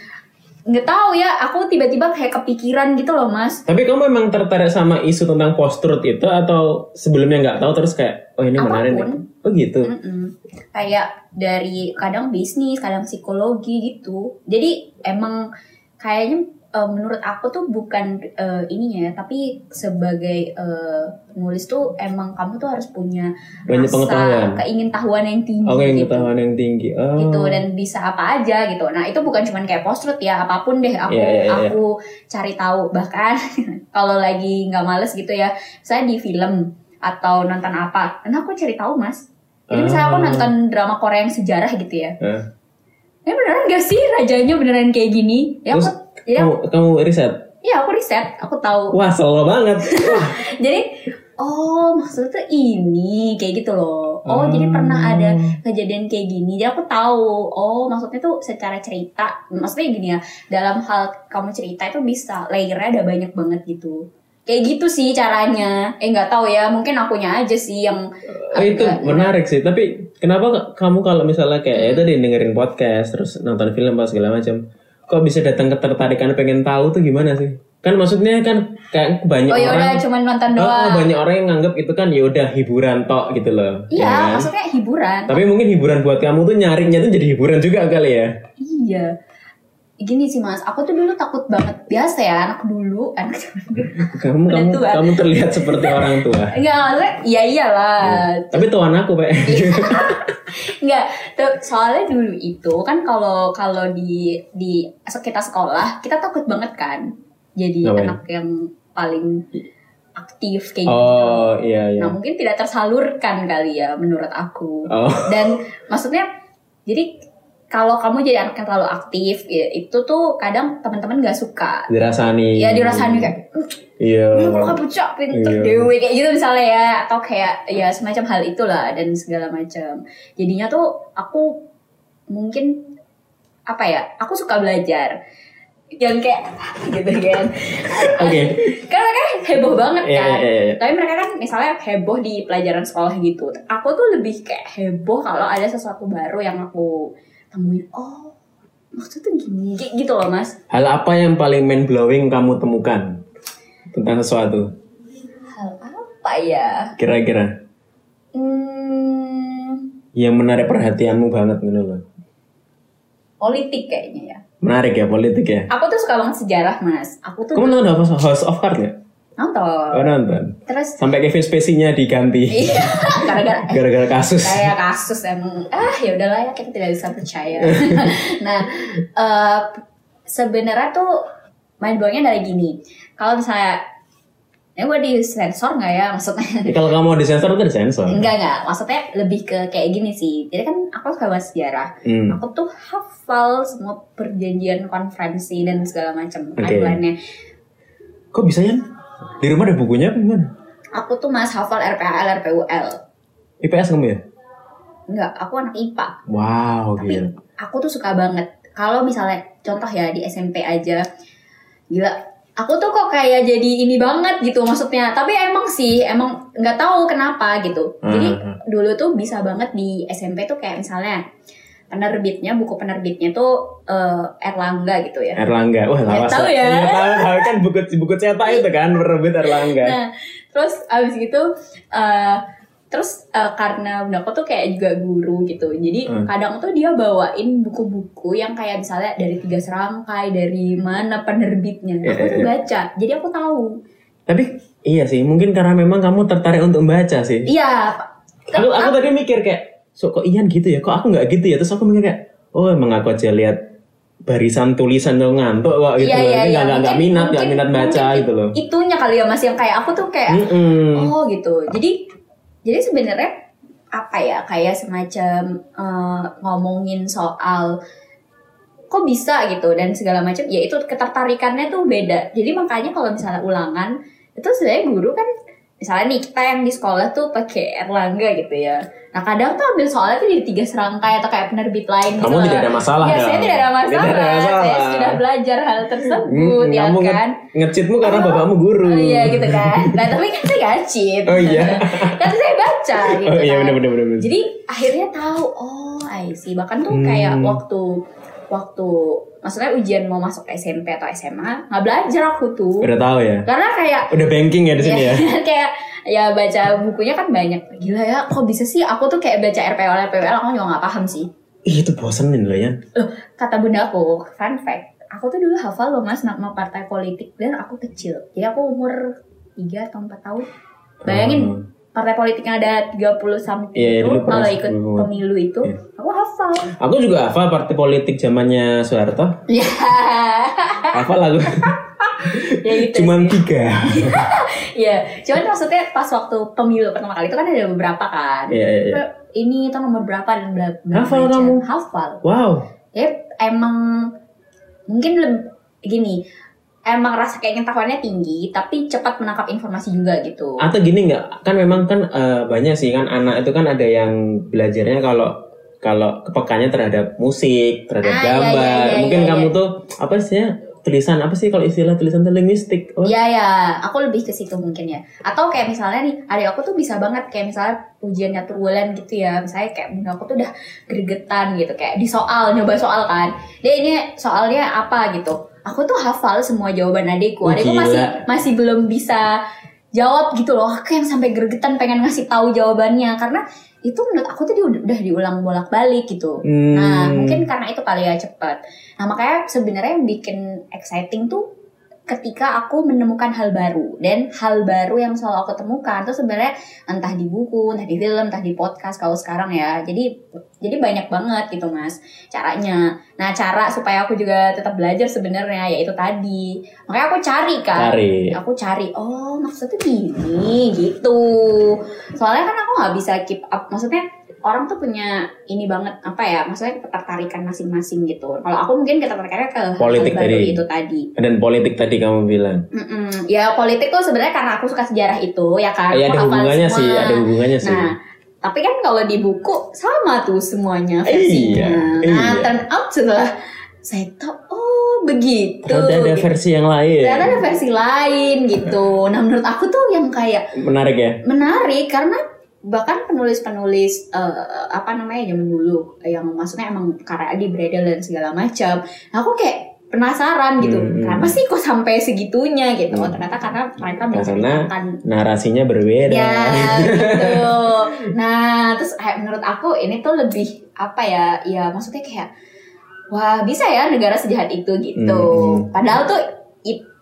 Nggak tahu ya. Aku tiba-tiba kayak kepikiran gitu loh, Mas. Tapi kamu memang tertarik sama isu tentang post truth itu atau sebelumnya nggak tahu terus kayak oh ini menarik nih. Oh gitu. Mm-mm. Kayak dari kadang bisnis, kadang psikologi gitu. Jadi emang kayaknya eh, menurut aku tuh bukan eh, ininya ya, tapi sebagai eh, penulis tuh emang kamu tuh harus punya Banyak rasa pengetahuan. keingintahuan yang tinggi Oke, gitu. ketahuan yang tinggi. Oh. gitu dan bisa apa aja gitu. Nah itu bukan cuman kayak post truth ya, apa pun deh aku Iya, iya, iya. aku cari tahu bahkan kalau lagi nggak males gitu ya, saya di film atau nonton apa, nah aku cari tahu mas. Jadi misalnya aku Ah. nonton drama Korea yang sejarah gitu ya, Eh, ya beneran gak sih rajanya beneran kayak gini? Ya Terus aku, jadi aku, kamu, kamu riset. ya aku riset, aku tahu. Wah, selalu banget. Jadi oh maksudnya tuh ini kayak gitu loh. Oh Ah. jadi pernah ada kejadian kayak gini. Jadi aku tahu. Oh maksudnya tuh secara cerita, maksudnya gini ya. Dalam hal kamu cerita itu bisa layernya ada banyak banget gitu. Kayak gitu sih caranya. Eh nggak tahu ya. Mungkin akunya aja sih yang Oh, itu agak- menarik sih. Tapi kenapa kamu kalau misalnya kayak ya tadi dengerin podcast terus nonton film apa segala macam, kok bisa datang ketertarikan pengen tahu tuh gimana sih? Kan maksudnya kan kayak banyak Oh ya orang cuman nonton Oh, doang. banyak orang yang nganggap itu kan ya udah hiburan tok gitu loh. Iya, ya kan? maksudnya hiburan. Tapi mungkin hiburan buat kamu tuh nyarinya tuh jadi hiburan juga kali ya. Iya. Gini sih mas, aku tuh dulu takut banget. Biasa ya anak dulu, anak Kamu Udah kamu tua. kamu terlihat seperti orang tua. Enggak, maksudnya iya iyalah. Tapi tuan aku, Pak. Enggak, tuh soalnya dulu itu kan kalau kalau di di kita sekolah kita takut banget kan. Jadi Ngapain? anak yang paling aktif kayak gitu. oh, iya iya. Nah mungkin tidak tersalurkan kali ya menurut aku. Oh. Dan maksudnya jadi kalau kamu jadi anak yang terlalu aktif ya, itu tuh kadang teman-teman gak suka. Dirasani. Ya dirasani kayak Iya. lu bukan bocah pinter Iya. dewe kayak gitu misalnya ya atau kayak ya semacam hal itulah dan segala macam jadinya tuh aku mungkin apa ya aku suka belajar yang kayak gitu kan Oke. kan mereka heboh banget Iya, kan iya, iya. tapi mereka kan misalnya heboh di pelajaran sekolah gitu aku tuh lebih kayak heboh kalau ada sesuatu baru yang aku temuin oh maksudnya gini kayak gitu loh mas Hal apa yang paling mind blowing kamu temukan tentang sesuatu? hal apa ya Kira-kira Hmm, yang menarik perhatianmu banget gitu loh. politik kayaknya ya. Menarik ya politik ya. Aku tuh suka banget sejarah, Mas. Aku tuh Kamu nonton apa House of Cards nggak? Nonton. Oh nonton. Terus Sampai Kevin Spacey-nya diganti iya, gara-gara gara-gara kasus. kayak kasus emang ah ya udahlah ya kita tidak bisa percaya. nah, eh sebenarnya tuh main blownya dari gini. Kalau misalnya ya gue di sensor nggak ya maksudnya? Ya, kalau kamu mau disensor itu disensor. Enggak enggak, maksudnya lebih ke kayak gini sih. Jadi kan aku suka bahas sejarah. Hmm. Aku tuh hafal semua perjanjian konferensi dan segala macam timeline-nya. Kok bisa ya? Di rumah ada bukunya apa gimana? Aku tuh mas hafal RPAL, RPUL. IPS kamu ya? Enggak, aku anak IPA. Wow, Tapi gila. aku tuh suka banget. Kalau misalnya contoh ya di SMP aja, gila. Aku tuh kok kayak jadi ini banget gitu maksudnya. Tapi emang sih, emang nggak tahu kenapa gitu. Jadi Hmm. dulu tuh bisa banget di SMP tuh kayak misalnya penerbitnya buku penerbitnya tuh eh, Erlangga gitu ya. Erlangga. Wah, lawas. tahu ya. Iya, tahu, tahu kan buku buku cetak itu kan penerbit Erlangga. Nah, terus abis gitu, eh terus eh, karena bunda tuh kayak juga guru gitu, jadi Hmm. kadang tuh dia bawain buku-buku yang kayak misalnya dari tiga serangkai, dari mana penerbitnya, Iya, aku iya, tuh iya. baca, jadi aku tahu. Tapi iya sih, mungkin karena memang kamu tertarik untuk membaca sih. Iya, Aku, aku tadi mikir kayak, so kok Ian gitu ya? Kok aku nggak gitu ya? Terus aku mikir kayak, oh emang aku aja lihat barisan tulisan tuh ngantuk kok gitu Iya, loh. iya, Ini iya. nggak nggak nggak Mungkin- minat nggak minat baca gitu loh. itunya kali ya mas yang kayak aku tuh kayak Mm-mm. oh gitu jadi jadi sebenarnya apa ya kayak semacam eh, ngomongin soal kok bisa gitu dan segala macam ya itu ketertarikannya tuh beda jadi makanya kalau misalnya ulangan itu sebenarnya guru kan misalnya nih kita yang di sekolah tuh pakai Erlangga gitu ya nah kadang tuh ambil soalnya tuh di tiga serangkai atau kayak penerbit lain gitu Kamu lah. tidak ada masalah ya dong. saya tidak ada masalah, Tidak ada masalah. saya sudah belajar hal tersebut Hmm, ya kamu kan ngecitmu karena bapakmu guru. Oh iya gitu kan. Nah tapi kan saya gak cheat. Oh iya. kan saya baca gitu Oh iya kan. benar. benar. Jadi akhirnya tahu oh I see. Bahkan tuh Hmm. kayak waktu waktu maksudnya ujian mau masuk SMP atau SMA nggak belajar aku tuh. Udah tahu ya. Karena kayak Udah banking ya di sini ya. kayak ya baca bukunya kan banyak. Gila ya, kok bisa sih aku tuh kayak baca RPL RPL aku juga nggak paham sih. Ih, itu bosenin loh ya. Loh, kata bunda aku, fun fact, aku tuh dulu hafal loh mas nama partai politik dan aku kecil. Jadi aku umur 3 atau 4 tahun. Bayangin Oh. Partai politiknya ada 30 something Iya, iya, itu, kalau ikut pemilu itu, Iya. aku hafal. Aku juga hafal partai politik zamannya Soeharto. Ya, Hafal aku. ya gitu. Cuman tiga. Ya, cuman maksudnya pas waktu pemilu pertama kali itu kan ada beberapa kan. Iya, iya, iya. Ini itu nomor berapa dan bla Hafal kamu? Hafal. Wow. ya emang mungkin lebih gini emang rasa keingintahuannya tinggi tapi cepat menangkap informasi juga gitu Atau gini nggak? Kan memang kan eh, banyak sih kan anak itu kan ada yang belajarnya kalau kalau kepekannya terhadap musik, terhadap Ah, iya, gambar. iya, iya, Mungkin iya, kamu iya. tuh apa sih tulisan apa sih kalau istilah tulisan tuh linguistik? Oh, Iya ya, aku lebih ke situ mungkin ya. Atau kayak misalnya nih, adik aku tuh bisa banget kayak misalnya ujian catur bulan gitu ya. Misalnya kayak bunda aku tuh udah gregetan gitu kayak di soal, nyoba soal kan. Dia ini soalnya apa gitu. Aku tuh hafal semua jawaban adikku. Oh, Adikku gila. masih masih belum bisa jawab gitu loh. Aku yang sampai gregetan pengen ngasih tahu jawabannya karena itu menurut aku tuh udah, udah diulang bolak-balik gitu. Hmm. Nah, mungkin karena itu kali ya cepat. Nah, makanya sebenarnya yang bikin exciting tuh ketika aku menemukan hal baru dan hal baru yang selalu aku temukan tuh sebenarnya entah di buku, entah di film, entah di podcast kalau sekarang ya. Jadi jadi banyak banget gitu mas caranya. Nah cara supaya aku juga tetap belajar sebenarnya yaitu tadi. Makanya aku cari kan. Cari. Aku cari. Oh maksudnya gini gitu. Soalnya kan aku nggak bisa keep up. Maksudnya orang tuh punya ini banget apa ya maksudnya ketertarikan masing-masing gitu kalau aku mungkin ketertarikannya ke Politik tadi. itu tadi Dan politik tadi kamu bilang. Mm-mm. ya politik tuh sebenarnya karena aku suka sejarah itu ya kan Iya Aku ada hubungannya semua. sih, ada hubungannya sih. nah tapi kan kalau di buku sama tuh semuanya Iya, versinya nah iya. turn out setelah saya tahu oh begitu Ternyata ada gitu. versi yang lain. ternyata ada versi lain gitu nah menurut aku tuh yang kayak Menarik ya. menarik karena bahkan penulis-penulis eh, apa namanya zaman dulu yang maksudnya emang karya di Bredel dan segala macam aku kayak penasaran gitu Hmm. kenapa sih kok sampai segitunya gitu oh, Hmm. ternyata karena mereka menceritakan narasinya berbeda. ya gitu nah terus kayak menurut aku ini tuh lebih apa ya ya maksudnya kayak wah bisa ya negara sejahat itu gitu Hmm. padahal tuh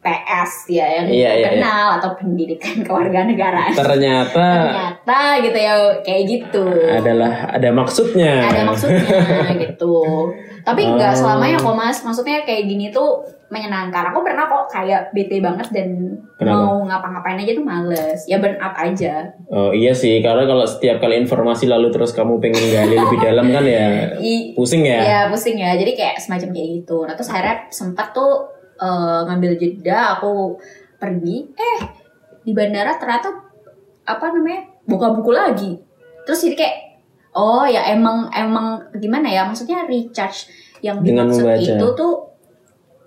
IPS ya yang Iya, iya, terkenal atau pendidikan kewarganegaraan. Ternyata ternyata gitu ya kayak gitu. adalah ada maksudnya. ada maksudnya gitu. Tapi nggak Oh. selamanya kok mas. Maksudnya kayak gini tuh menyenangkan. Aku pernah kok kayak bete banget dan Kenapa? mau ngapa-ngapain aja tuh males. Ya burn out aja. Oh iya sih, karena kalau setiap kali informasi lalu terus kamu pengen gali lebih dalam kan ya I, pusing ya. ya pusing ya. Jadi kayak semacam kayak gitu. Nah terus akhirnya sempat tuh eh, ngambil jeda aku pergi eh di bandara ternyata apa namanya buka buku lagi. Terus jadi kayak oh ya emang emang gimana ya maksudnya recharge yang Dengan dimaksud membaca. itu tuh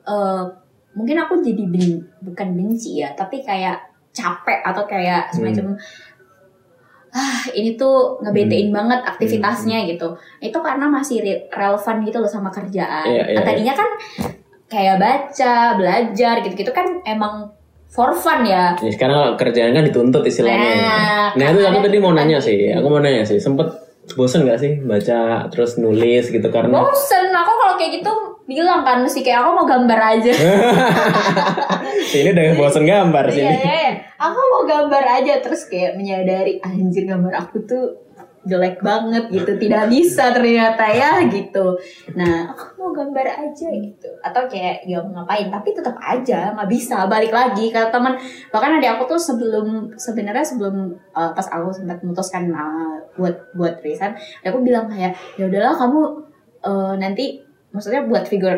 eh, mungkin aku jadi ben- bukan benci ya tapi kayak capek atau kayak Hmm. semacam ah ini tuh ngebetein banget aktivitasnya gitu. Itu karena masih re- relevan gitu loh sama kerjaan. Iya, Nah, tadinya kan kayak baca belajar gitu-gitu kan emang for fun ya Ya, sekarang kerjaan kan dituntut istilahnya. Nah, Nah, itu aku tadi mau nanya sih, aku mau nanya sih, sempet bosen gak sih baca terus nulis gitu karena bosen aku kalau kayak gitu bilang kan mesti kayak aku mau gambar aja ini udah bosen gambar Iya, sini. iya, iya. Aku mau gambar aja terus kayak menyadari anjir gambar aku tuh jelek banget gitu tidak bisa ternyata ya gitu. Nah aku mau gambar aja gitu. atau kayak ya mau ngapain tapi tetap aja nggak bisa balik lagi kata teman. Bahkan ada aku tuh sebelum sebenarnya sebelum uh, pas aku sempat memutuskan uh, buat buat resign aku bilang kayak ya udahlah kamu uh, nanti maksudnya buat figur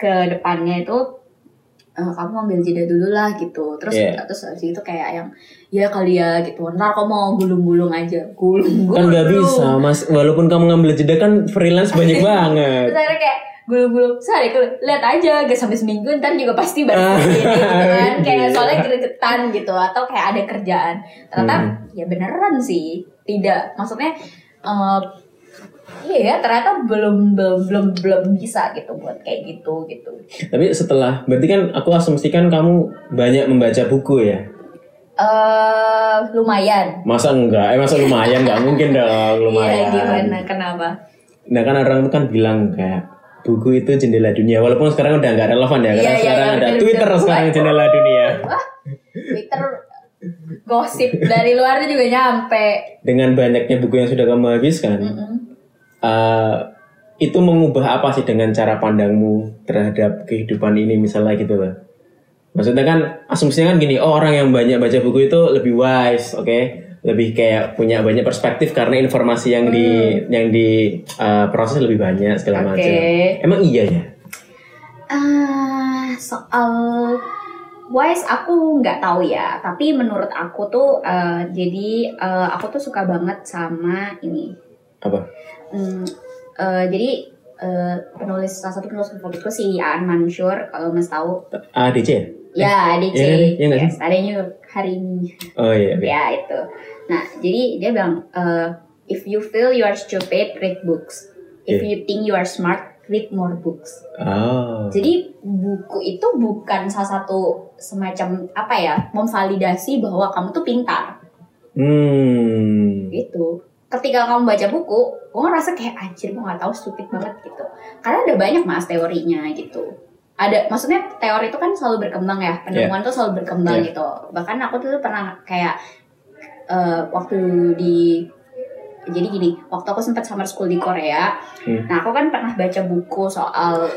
ke depannya itu uh, kamu ambil jeda dulu lah gitu terus Yeah. terus habis itu kayak yang ya kali ya gitu ntar kamu mau gulung-gulung aja gulung-gulung Kan nggak bisa mas, walaupun kamu ngambil jeda kan freelance banyak banget. terus akhirnya kayak gulung-gulung sehari lihat aja gak sampai seminggu ntar juga pasti balik Ah. gitu kan kayak Gila. soalnya gregetan gitu atau kayak ada kerjaan ternyata Hmm. ya beneran sih tidak maksudnya eh, iya ya ternyata belum belum belum belum bisa gitu buat kayak gitu gitu Tapi setelah, berarti kan aku asumsikan kamu banyak membaca buku ya? eh lumayan Masa enggak? Eh masa lumayan? Enggak mungkin dong lumayan. iya gimana kenapa Nah kan orang tuh kan bilang kayak buku itu jendela dunia. Walaupun sekarang udah nggak relevan ya, karena Iya, iya, sekarang iya, ada Twitter sekarang jendela dunia. wah Twitter gosip dari luarnya juga nyampe Dengan banyaknya buku yang sudah kamu habiskan, Mm-mm. Eh, itu mengubah apa sih dengan cara pandangmu terhadap kehidupan ini misalnya gitu loh. Maksudnya kan asumsinya kan gini, oh orang yang banyak baca buku itu lebih wise, oke? Lebih kayak punya banyak perspektif karena informasi yang di yang di eh, proses lebih banyak segala Hmm. Oke. macam. Emang iya ya? Ah, soal wise aku nggak tahu ya, tapi menurut aku tuh eh, jadi eh, aku tuh suka banget sama ini. Apa? Hmm, eh, jadi eh, penulis salah satu penulis favoritku si Aan Mansur kalau mas tahu. ADC ya? Ya, DC. Iya, iya nggak sih? yes, ada New York hari ini. Oh iya. iya. Ya itu. Nah, jadi dia bilang, eh, if you feel you are stupid, read books. If Iya. you think you are smart, read more books. Oh. Jadi buku itu bukan salah satu semacam apa ya, memvalidasi bahwa kamu tuh pintar Hmm. gitu. Ketika kamu baca buku, gue ngerasa kayak anjir gue nggak tahu stupid banget gitu. Karena ada banyak mas teorinya gitu. Ada, maksudnya teori itu kan selalu berkembang ya, penemuan tuh selalu berkembang Yeah. gitu. Bahkan aku tuh pernah kayak eh, waktu di jadi gini, waktu aku sempat summer school di Korea, Hmm. nah aku kan pernah baca buku soal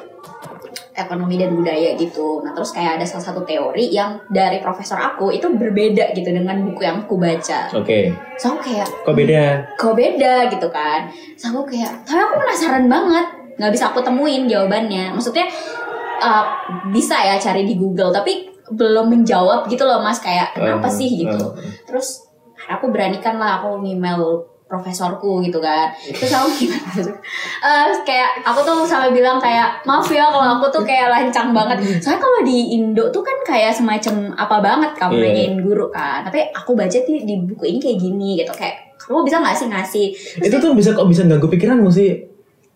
ekonomi dan budaya gitu. Nah terus kayak ada salah satu teori yang dari profesor aku itu berbeda gitu dengan buku yang aku baca. Oke. So aku kayak Kok beda? kok beda gitu kan. So aku kayak, tapi aku penasaran banget, nggak bisa aku temuin jawabannya. Maksudnya uh, bisa ya cari di Google, tapi belum menjawab gitu loh mas kayak kenapa Uh, sih gitu. uh, uh. Terus aku beranikan lah aku email profesorku gitu kan. Terus aku gimana Eh, kayak aku tuh sampai bilang kayak maaf ya kalau aku tuh kayak lancang banget. Soalnya kalau di Indo tuh kan kayak semacam apa banget kamu Iya. nanyain guru kan. Tapi aku baca di, di buku ini kayak gini gitu. Kayak kamu bisa nggak sih ngasih? Itu tuh bisa kok bisa ganggu pikiranmu sih?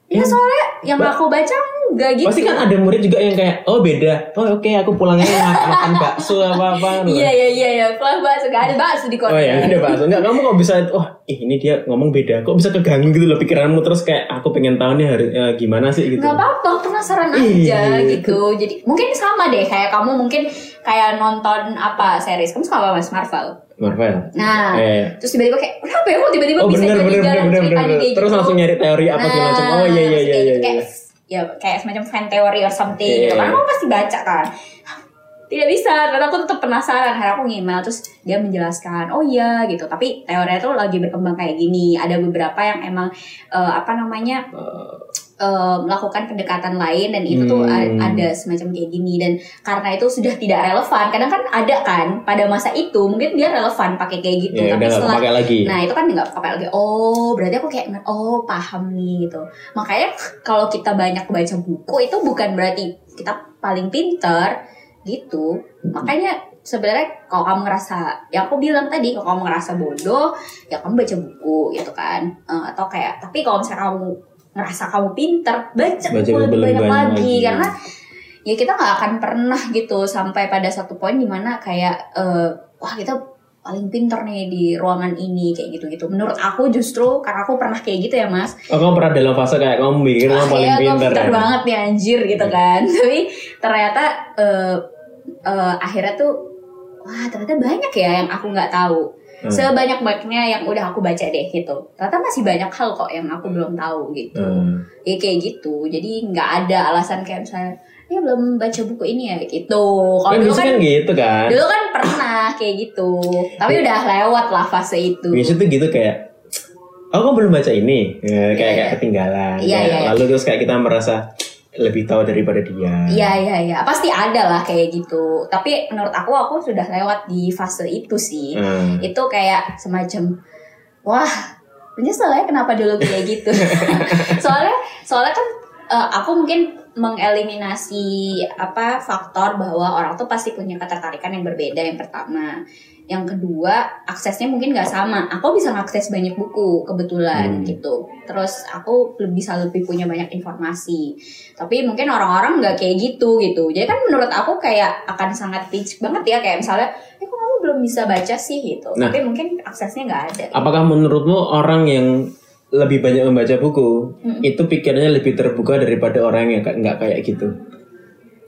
ya soalnya yang aku baca enggak gitu Pasti kan ada murid juga yang kayak, oh beda. Oh oke, aku pulangnya mak- makan bakso apa apa. iya iya iya iya pelan bakso gak ada bakso di Oh Korea ya, ada bakso. Enggak, kamu kok bisa, wah ih, ini dia ngomong beda. Kok bisa keganggu gitu loh pikiranmu terus kayak aku pengen tahu nih harus eh, gimana sih gitu. nggak apa-apa penasaran Iya. aja gitu jadi mungkin sama deh kayak kamu mungkin kayak nonton apa series kamu suka apa mas Marvel Marvel. nah Eh. terus tiba-tiba kayak kenapa ya kok tiba-tiba Oh bisa bener jadi bener bener jalan bener ceritanya bener. kayak Terus gitu. langsung nyari teori apa segala macam. Oh iya iya iya kayak iya. gitu, iya. kayak, ya kayak semacam fan theory or something Iya, gitu kan iya. kamu pasti baca kan. Tidak bisa karena aku tetap penasaran. Akhirnya aku ngemail terus dia menjelaskan oh iya gitu. Tapi teorinya tuh lagi berkembang kayak gini. Ada beberapa yang emang eh, apa namanya eh, melakukan pendekatan lain dan itu tuh Hmm. ada semacam kayak gini dan karena itu sudah tidak relevan kadang kan ada kan pada masa itu mungkin dia relevan pakai kayak gitu Ya tapi setelah lagi. Nah itu kan nggak pakai lagi. Oh berarti aku kayak oh paham nih gitu. Makanya kalau kita banyak baca buku itu bukan berarti kita paling pinter gitu. Makanya sebenarnya kalau kamu ngerasa, ya aku bilang tadi kalau kamu ngerasa bodoh, ya kamu baca buku gitu kan. Eh, atau kayak tapi kalau misalnya kamu ngerasa kamu pinter, baca, Baca lebih banyak, banyak lagi. lagi. karena ya kita nggak akan pernah gitu sampai pada satu poin di mana kayak eh, wah kita paling pinter nih di ruangan ini kayak gitu-gitu. Menurut aku justru karena aku pernah kayak gitu ya mas. Oh kamu pernah dalam fase kayak kamu mikir kamu paling ya, gue pintar pinter ya? banget nih anjir gitu kan. Tapi ternyata eh, eh, akhirnya tuh wah ternyata banyak ya yang aku nggak tahu. Hmm. sebanyak banyaknya yang udah aku baca deh gitu ternyata masih banyak hal kok yang aku belum tahu gitu Hmm. ya kayak gitu jadi nggak ada alasan kayak misalnya ya belum baca buku ini ya gitu kalau Kan dulu kan kan gitu kan. dulu kan pernah kayak gitu tapi udah lewat lah fase itu Biasanya tuh gitu kayak Oh kok belum baca ini Ya, kayak Iya, kayak iya. ketinggalan Kayak iya, iya. Lalu terus kayak kita merasa Lebih tahu daripada dia. Iya iya iya. Pasti ada lah kayak gitu. Tapi menurut aku aku sudah lewat di fase itu sih. Hmm. itu kayak semacam wah menyesal ya kenapa dulu kayak gitu. Soalnya soalnya kan eh, aku mungkin mengeliminasi apa faktor bahwa orang tuh pasti punya ketertarikan yang berbeda yang pertama yang kedua aksesnya mungkin nggak sama. Aku bisa ngakses banyak buku kebetulan Hmm. gitu. Terus aku lebih bisa lebih punya banyak informasi. Tapi mungkin orang-orang nggak kayak gitu gitu. Jadi kan menurut aku kayak akan sangat teach banget ya. Kayak misalnya eh kok kamu belum bisa baca sih? Gitu. Nah. tapi mungkin aksesnya nggak ada. Apakah menurutmu orang yang lebih banyak membaca buku Mm-mm. itu pikirannya lebih terbuka daripada orang yang nggak kayak gitu?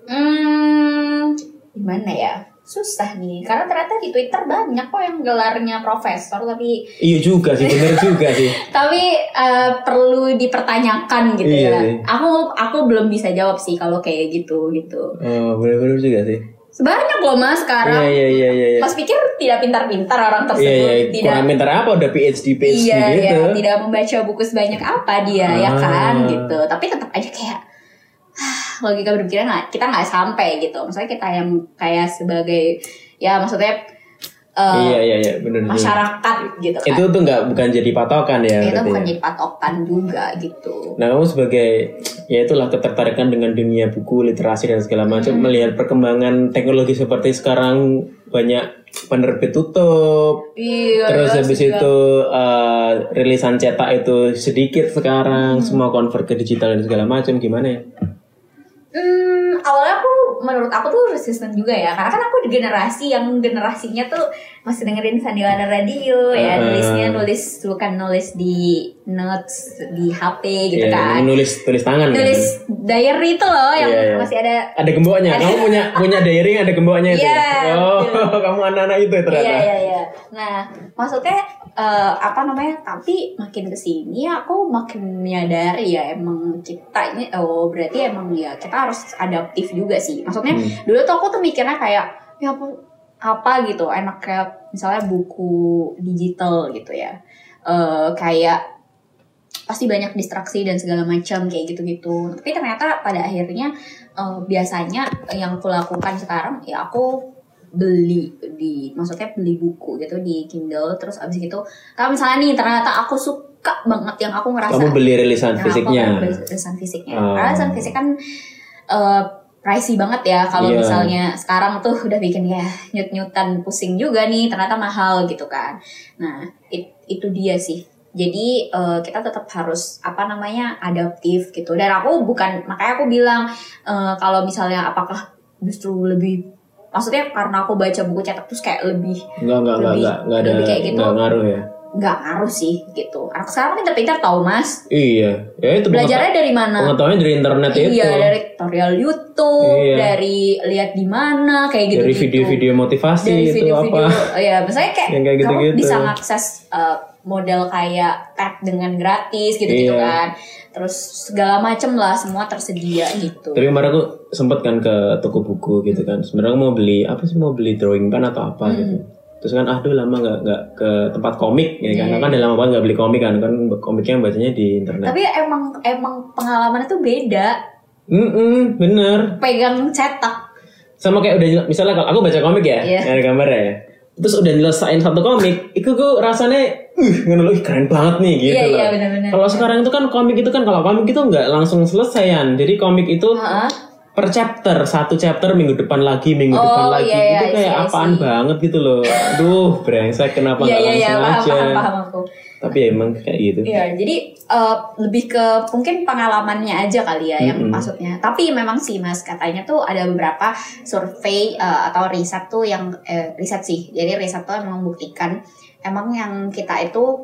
hmm gimana ya susah nih karena ternyata di Twitter banyak kok yang gelarnya profesor tapi Iya juga sih, bener juga sih. tapi eh, perlu dipertanyakan gitu Iya, ya iya. aku aku belum bisa jawab sih kalau kayak gitu gitu Oh, bener-bener juga sih. sebanyak loh mas Iya, sekarang iya, iya, iya. iya. Mas pikir tidak pintar-pintar orang Iya, tersebut iya. tidak Kurang pintar apa udah PhD, PhD iya, gitu. iya, tidak membaca buku sebanyak apa dia ya Ah. kan gitu. Tapi tetap aja kayak logika berpikirnya nggak kita nggak sampai gitu. Maksudnya kita yang kayak sebagai ya maksudnya eh, Iya, iya, iya, bener masyarakat gitu kan. Itu tuh nggak bukan jadi patokan ya. itu bukan ya? jadi patokan juga gitu. Nah, kamu sebagai ya itulah ketertarikan dengan dunia buku, literasi dan segala macam Hmm. melihat perkembangan teknologi seperti sekarang banyak penerbit tutup. Iya. Terus iya, habis juga. itu eh, rilisan cetak itu sedikit sekarang, semua convert ke digital dan segala macam gimana ya? Hmm, awalnya aku menurut aku tuh resisten juga ya karena kan aku di generasi yang generasinya tuh masih dengerin Sandiwara Radio ya Ah. Nulis bukan nulis di notes di HP gitu Ya, kan nulis tulis tangan kan? nulis diary itu loh yang Iya, iya. masih ada Ada gemboknya. Kamu punya punya diary yang ada gemboknya itu. Iya, oh, betul. kamu anak-anak itu ya ternyata. Iya iya iya. Nah, maksudnya eh, apa namanya? Tapi makin ke sini aku makin menyadari ya emang kita ini oh berarti emang ya kita harus adaptif juga sih. Maksudnya Hmm. dulu tuh aku tuh mikirnya kayak ya apa, apa gitu enak kayak misalnya buku digital gitu ya. Eh kayak pasti banyak distraksi dan segala macam kayak gitu-gitu. Tapi ternyata pada akhirnya eh, biasanya yang aku lakukan sekarang ya aku beli di maksudnya beli buku gitu di Kindle terus abis itu kalau misalnya nih ternyata aku suka banget yang aku ngerasa Kamu beli rilisan Nah, fisiknya. aku beli rilisan fisiknya Oh. rilisan fisik kan eh, pricey banget ya kalau Iya. misalnya sekarang tuh udah bikin ya nyut-nyutan pusing juga nih ternyata mahal gitu kan nah it- itu dia sih jadi eh, kita tetap harus apa namanya adaptif gitu dan aku bukan makanya aku bilang eh, kalau misalnya apakah justru lebih maksudnya karena aku baca buku cetak terus kayak lebih Enggak, enggak, enggak, Lebih- enggak, enggak ada lebih kayak gitu. enggak ngaruh ya. Nggak ngaruh sih gitu anak sekarang pintar-pintar tau mas Iya, ya itu belajarnya dari mana pengetahuannya dari internet itu. Iya dari tutorial YouTube, Iya. dari lihat di mana kayak gitu. dari video-video motivasi dari itu video-video. apa? Ya, misalnya kayak, Yang kayak kamu bisa mengakses uh, model kayak tab dengan gratis gitu-gitu Iya. kan. Terus segala macem lah semua tersedia gitu. Tapi kemarin aku sempet kan ke toko buku gitu kan. Sebenarnya mau beli apa sih mau beli drawing pen atau apa Hmm. gitu. Terus kan aduh lama nggak nggak ke tempat komik ya kan. Iya. Kan udah lama banget nggak beli komik kan. Kan komiknya bacanya di internet. Tapi emang emang pengalaman itu beda. Mm bener. Pegang cetak. Sama kayak udah misalnya kalau aku baca komik ya, Iya. yang ada gambarnya ya. Terus udah nyelesain satu komik, itu gue rasanya, uh, ngono keren banget nih gitu Iya, loh. iya, benar-benar. Kalau sekarang itu kan komik itu kan kalau komik itu nggak langsung selesaian. Jadi komik itu Heeh. Per chapter satu chapter minggu depan lagi minggu Oh, depan lagi iya, iya, itu I kayak see, I apaan see. banget gitu loh aduh brengsek kenapa Iya nggak iya iya langsung paham, aja paham paham aku. tapi ya emang kayak gitu Iya, jadi eh, lebih ke mungkin pengalamannya aja kali ya yang Mm-mm. maksudnya. Tapi memang sih Mas katanya tuh ada beberapa survei eh, atau riset tuh yang eh, riset sih. Jadi riset tuh emang membuktikan emang yang kita itu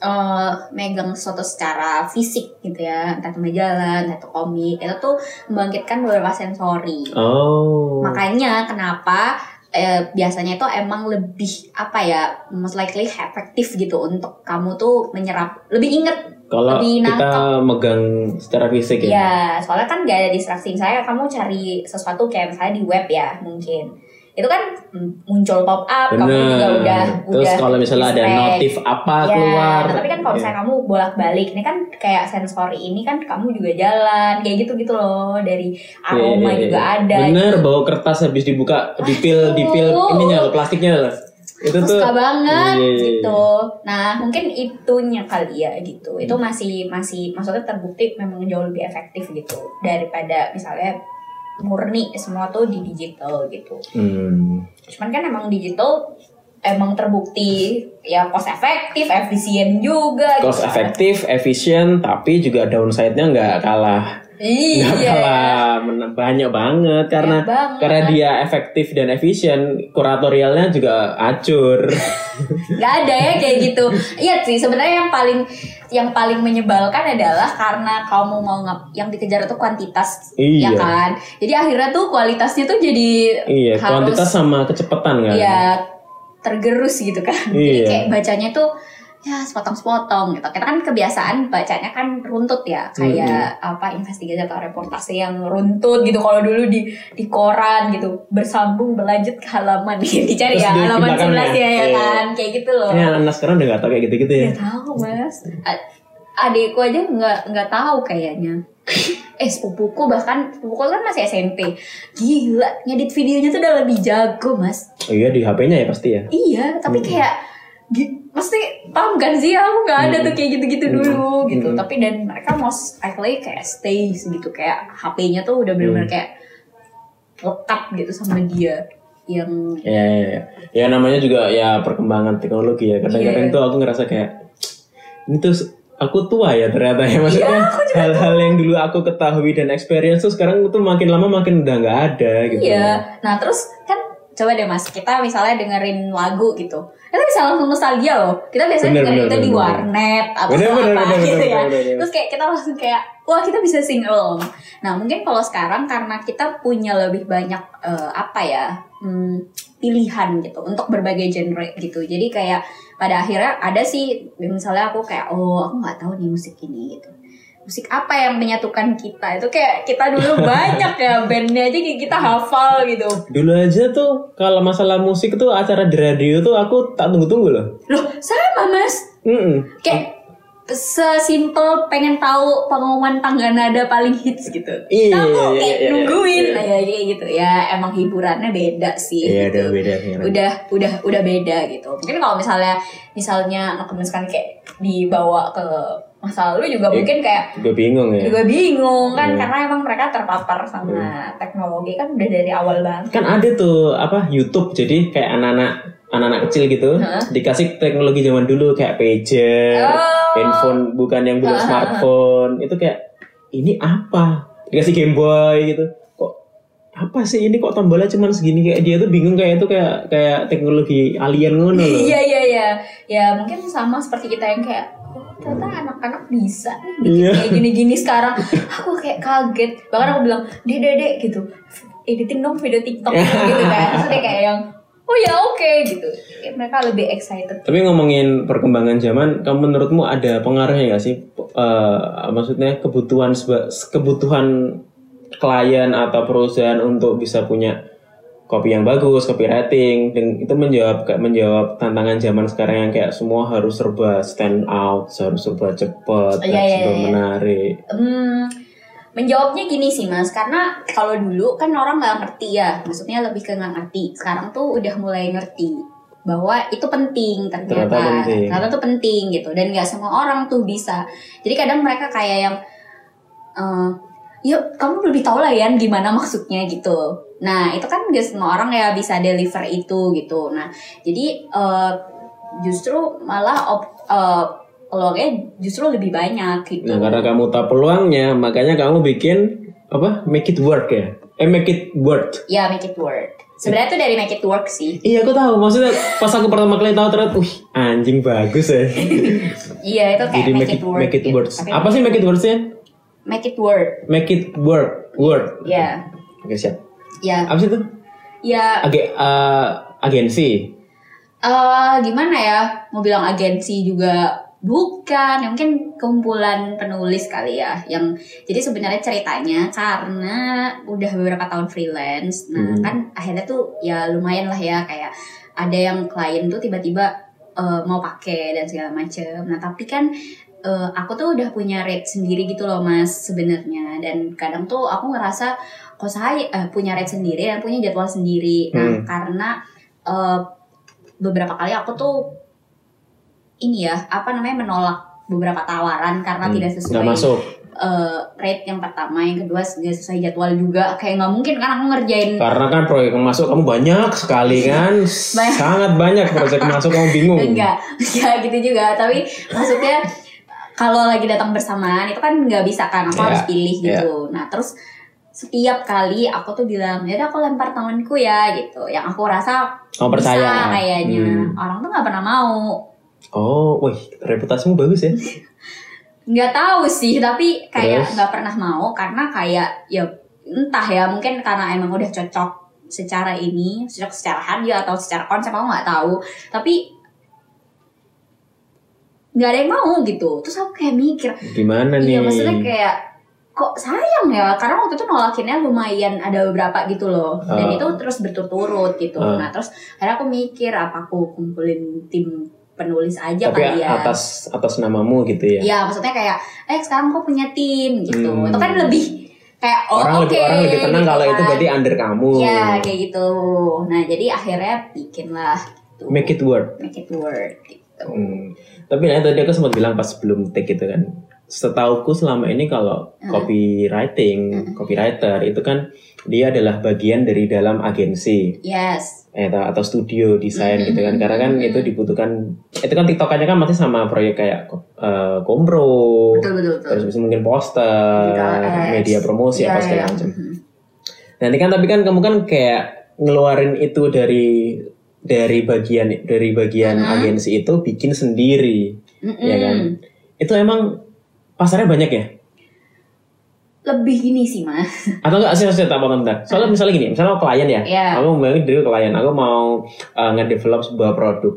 eh megang sesuatu secara fisik gitu ya, entah itu majalah, entah itu komik, itu tuh membangkitkan beberapa sensori. oh. Makanya kenapa eh, biasanya itu emang lebih apa ya most likely efektif gitu untuk kamu tuh menyerap. Lebih inget Kalau Lebih kita megang secara fisik ya. ya soalnya kan gak ada distraksi. Saya kamu cari sesuatu kayak misalnya di web ya mungkin itu kan muncul pop up kamu juga Bener. udah Terus udah kalau misalnya ada notif apa Ya, keluar. tapi kan kalau misalnya kamu bolak-balik, ini kan kayak sensori ini kan kamu juga jalan, kayak gitu-gitu loh. Dari aroma Iya, iya, juga iya. ada. Bener, bawa kertas habis dibuka, dipil, dipil ininya loh, plastiknya loh. Itu tuh Suka banget Iya, iya, iya. gitu. Nah, mungkin itunya kali ya gitu. Itu Hmm. masih masih maksudnya terbukti memang jauh lebih efektif gitu daripada misalnya murni semua tuh di digital gitu. Hmm. Cuman kan emang digital emang terbukti ya cost efektif, efisien juga Cost gitu kan. efektif, efisien, tapi juga downside-nya nggak kalah Iya. men- banyak banget karena Banyak banget. karena dia efektif dan efisien kuratorialnya juga acur Gak ada ya kayak gitu. Iya sih sebenarnya yang paling yang paling menyebalkan adalah karena kamu mau ngap yang dikejar itu kuantitas Iya. ya kan. Jadi akhirnya tuh kualitasnya tuh jadi iya harus kuantitas sama kecepatan kan ya tergerus gitu kan. Jadi Iya. kayak bacanya tuh ya sepotong-sepotong gitu. Kita kan kebiasaan bacanya kan runtut ya, kayak apa investigasi atau reportase yang runtut gitu. Kalau dulu di di koran gitu bersambung berlanjut ke halaman. Dicari Terus ya halaman belakangnya, 11 ya, ya iya. kan? Kayak gitu loh. ya anak sekarang udah nggak tahu kayak gitu-gitu ya. Gak tahu mas. Adikku aja nggak nggak tahu kayaknya. Eh sepupuku bahkan Sepupuku kan masih SMP Gila Ngedit videonya tuh udah lebih jago mas. Oh iya di HP-nya ya pasti ya? Iya tapi kayak gi- Pasti paham kan sih Aku nggak ada tuh kayak gitu-gitu Hmm. dulu gitu Hmm. Tapi dan mereka most likely kayak stay gitu Kayak HP-nya tuh udah bener-bener Hmm. kayak Lekat gitu sama dia Yang ya, ya, ya. ya namanya juga ya perkembangan teknologi ya kadang-kadang Iya. tuh aku ngerasa kayak ini tuh aku tua ya ternyata ya maksudnya hal-hal yang dulu aku ketahui dan experience tuh sekarang tuh makin lama makin udah nggak ada gitu Iya. Nah terus kan coba deh mas, kita misalnya dengerin lagu gitu, kita bisa langsung nostalgia loh. Kita biasanya Bener, dengerin bener, itu di bener, warnet atau Bener, apa bener, bener, gitu bener, ya. bener, bener. Terus kayak kita langsung kayak, wah kita bisa sing along. Nah mungkin kalau sekarang karena kita punya lebih banyak eh, apa ya hmm, pilihan gitu untuk berbagai genre gitu. Jadi kayak pada akhirnya ada sih misalnya aku kayak oh aku nggak tahu nih musik ini gitu musik apa yang menyatukan kita? Itu kayak kita dulu banyak ya bandnya aja kita hafal gitu. Dulu aja tuh kalau masalah musik tuh acara di radio tuh aku tak tunggu-tunggu loh. Loh sama mas. Mm-mm. kayak sesimpel pengen tahu pengumuman tangga nada paling hits gitu Iya, iya, iya, kayak iya, nungguin iya. Nah, ya kayak gitu ya emang hiburannya beda sih Iya, gitu. udah beda udah udah udah beda gitu mungkin kalau misalnya misalnya misalkan kayak dibawa ke masa lalu juga Iya. mungkin kayak juga bingung ya juga bingung kan Iya. karena emang mereka terpapar sama teknologi kan udah dari awal banget kan ada tuh apa YouTube jadi kayak anak-anak anak-anak kecil gitu Hah? dikasih teknologi zaman dulu kayak pager, Oh. handphone bukan yang belum smartphone itu kayak ini apa? Dikasih Game Boy gitu. Kok apa sih ini? Kok tombolnya cuma segini? Kayak dia tuh bingung kayak itu kayak kayak teknologi alien ngono loh. Iya iya iya. Ya mungkin sama seperti kita yang kayak oh, ternyata anak-anak bisa nih bikin Iya. kayak gini-gini sekarang. Aku kayak kaget. Bahkan aku bilang dek dek gitu. Editing dong video TikTok gitu kan. Terus dia kayak yang oh ya oke gitu Ya, mereka lebih excited Tapi ngomongin perkembangan zaman, kamu menurutmu ada pengaruhnya nggak sih? Eh, maksudnya kebutuhan kebutuhan klien atau perusahaan untuk bisa punya kopi yang bagus, copywriting, dan itu menjawab kayak menjawab tantangan zaman sekarang yang kayak semua harus serba stand out, harus serba cepat, Iya, harus iya, serba iya. menarik. Hmm, menjawabnya gini sih mas, karena kalau dulu kan orang nggak ngerti ya, maksudnya lebih ke nggak ngerti. Sekarang tuh udah mulai ngerti bahwa itu penting ternyata, Ternyata penting. ternyata tuh penting gitu, dan nggak semua orang tuh bisa. Jadi kadang mereka kayak yang, eh yuk kamu lebih tahu lah ya gimana maksudnya gitu. Nah itu kan gak semua orang ya bisa deliver itu gitu. Nah jadi eh, justru malah op, eh, peluangnya justru lebih banyak gitu. Nah, karena kamu tahu peluangnya, makanya kamu bikin apa? Make it work ya? Eh, make it work. Ya make it work. Sebenarnya tuh dari make it work sih. Iya aku tahu maksudnya pas aku pertama kali tahu ternyata, wih anjing bagus ya. Iya itu kayak Jadi make, it work. make it gitu. Tapi Apa sih make it works-nya? Make it work. Make it work, word. Ya, Oke siap. ya. Apa sih itu? ya Age, eh, agensi. eh gimana ya mau bilang agensi juga bukan ya mungkin kumpulan penulis kali ya yang jadi sebenarnya ceritanya karena udah beberapa tahun freelance nah Hmm. kan akhirnya tuh ya lumayan lah ya kayak ada yang klien tuh tiba-tiba eh, mau pakai dan segala macem nah tapi kan eh, aku tuh udah punya rate sendiri gitu loh mas sebenarnya dan kadang tuh aku ngerasa kok saya eh, punya rate sendiri dan punya jadwal sendiri nah Hmm. karena eh, beberapa kali aku tuh ini ya apa namanya menolak beberapa tawaran karena Hmm, tidak Nggak sesuai masuk. eh, rate yang pertama yang kedua tidak sesuai jadwal juga kayak nggak mungkin kan aku ngerjain Karena kan proyek yang masuk kamu banyak sekali kan. Banyak. Sangat banyak proyek masuk kamu bingung. enggak enggak gitu juga tapi maksudnya kalau lagi datang bersamaan itu kan nggak bisa kan aku Iya, harus pilih gitu nah terus setiap kali aku tuh bilang ya aku lempar tanganku ya gitu yang aku rasa bisa percaya. kayaknya Hmm. orang tuh nggak pernah mau Oh, wih, reputasimu bagus ya. nggak tahu sih tapi kayak nggak pernah mau karena kayak ya entah ya mungkin karena emang udah cocok secara ini cocok secara hadiah atau secara konsep aku nggak tahu tapi nggak ada yang mau gitu terus aku kayak mikir Gimana nih? iya maksudnya kayak kok sayang ya karena waktu itu nolakinnya lumayan ada beberapa gitu loh dan Ah. itu terus berturut-turut gitu Ah. nah terus akhirnya aku mikir apa aku kumpulin tim penulis aja Tapi kali ya atas atas namamu gitu ya. Ya maksudnya kayak eh sekarang kok punya tim gitu. Hmm. Itu kan lebih kayak oh orang oke. lebih orang lebih tenang gitu kalau itu kan. berarti under kamu. Ya kayak gitu. Nah jadi akhirnya bikin lah gitu. Make it work. Make it work gitu. Hmm. Tapi nah, tadi aku sempat bilang pas sebelum take itu kan, setauku selama ini kalau Hmm. copywriting, copywriter itu kan dia adalah bagian dari dalam agensi Yes. eh, atau, atau studio desain Hmm. gitu kan. Karena kan itu dibutuhkan, itu kan tiktokannya kan masih sama proyek kayak eh, kompro, Betul betul betul. terus bisa mungkin poster, media promosi Iya, apa segala iya. macam. Mhm. Nanti kan tapi kan kamu kan kayak ngeluarin itu dari dari bagian dari bagian Mhm. agensi itu bikin sendiri, Mm-mm. ya kan? Itu emang pasarnya banyak ya? Lebih gini sih mas. Atau enggak sih tak potong bentar. Soalnya misalnya gini, misalnya aku klien ya, Iya. aku mau dari klien, aku mau uh, ngedevelop sebuah produk.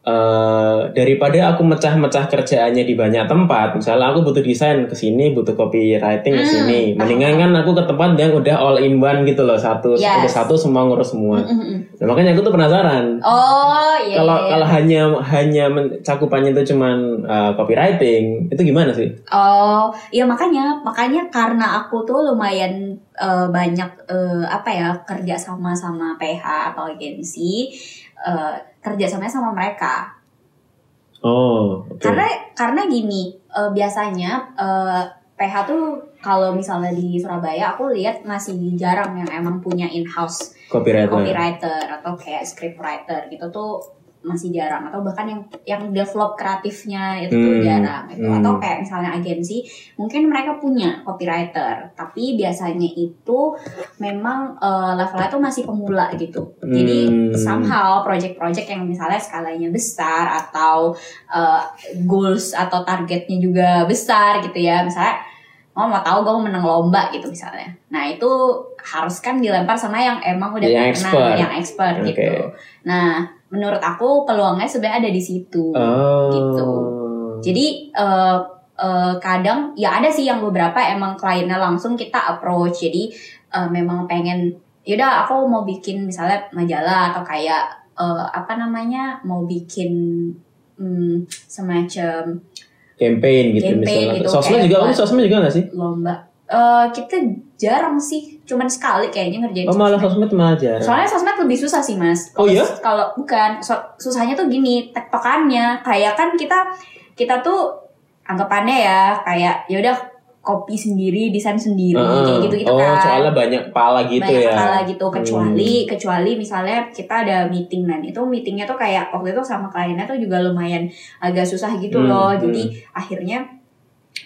Eh, daripada aku mecah-mecah kerjaannya di banyak tempat, misalnya aku butuh desain ke sini, butuh copywriting ke Hmm, sini. Mendingan kan aku ke tempat yang udah all in one gitu loh, satu Yes. udah satu semua ngurus semua. Mm-mm. Nah, makanya aku tuh penasaran. Oh iya. Kalau iya. kalau hanya hanya cakupannya itu cuman uh, copywriting, itu gimana sih? Oh, iya makanya, makanya karena aku tuh lumayan eh, banyak eh, apa ya kerja sama sama PH atau agensi, eh, kerja samanya sama mereka. Oh, oke. Karena karena gini, eh, biasanya eh, PH tuh kalau misalnya di Surabaya aku lihat masih jarang yang emang punya in-house Copywriter. copywriter atau kayak scriptwriter gitu tuh masih jarang atau bahkan yang yang develop kreatifnya itu Hmm, jarang gitu hmm. atau kayak misalnya agensi mungkin mereka punya copywriter tapi biasanya itu memang eh, levelnya tuh masih pemula gitu jadi Hmm. somehow project-project yang misalnya skalanya besar atau eh, goals atau targetnya juga besar gitu ya misalnya oh mau tahu gue mau menang lomba gitu misalnya nah itu harus kan dilempar sama yang emang udah Yang pernah expert. yang expert Oke. gitu nah menurut aku peluangnya sebenarnya ada di situ Oh. Gitu. jadi eh, eh, kadang ya ada sih yang beberapa emang kliennya langsung kita approach jadi eh, memang pengen yaudah aku mau bikin misalnya majalah atau kayak eh, apa namanya mau bikin hmm, semacam campaign gitu Campaign misalnya. gitu, sosmed juga, kamu sosmed juga gak sih? lomba Eh, kita jarang sih cuman sekali kayaknya ngerjain Oh malah sosmed. malah jarang. Soalnya sosmed lebih susah sih mas. Oh iya? Kalau bukan, so- susahnya tuh gini, tektokannya. Kayak kan kita kita tuh anggapannya ya kayak ya udah copy sendiri, desain sendiri, Heeh. kayak gitu gitu oh, kan. soalnya banyak kepala gitu banyak ya. kepala gitu kecuali kecuali misalnya kita ada meeting dan itu meetingnya tuh kayak waktu itu sama kliennya tuh juga lumayan agak susah gitu Hmm, loh hmm. jadi akhirnya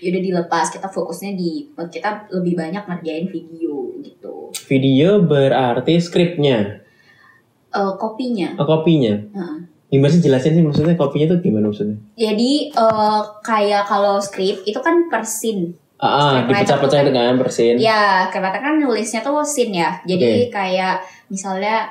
yaudah dilepas kita fokusnya di kita lebih banyak ngerjain video gitu Video berarti skripnya, Eh, kopinya oh, kopinya. Heeh. Gimana sih jelasin sih maksudnya kopinya tuh gimana maksudnya? jadi eh, kayak kalau skrip itu kan per scene Ah, ah, dipecah-pecah kan bersin. Ya, scriptwriter kan nulisnya tuh scene ya. Jadi kayak misalnya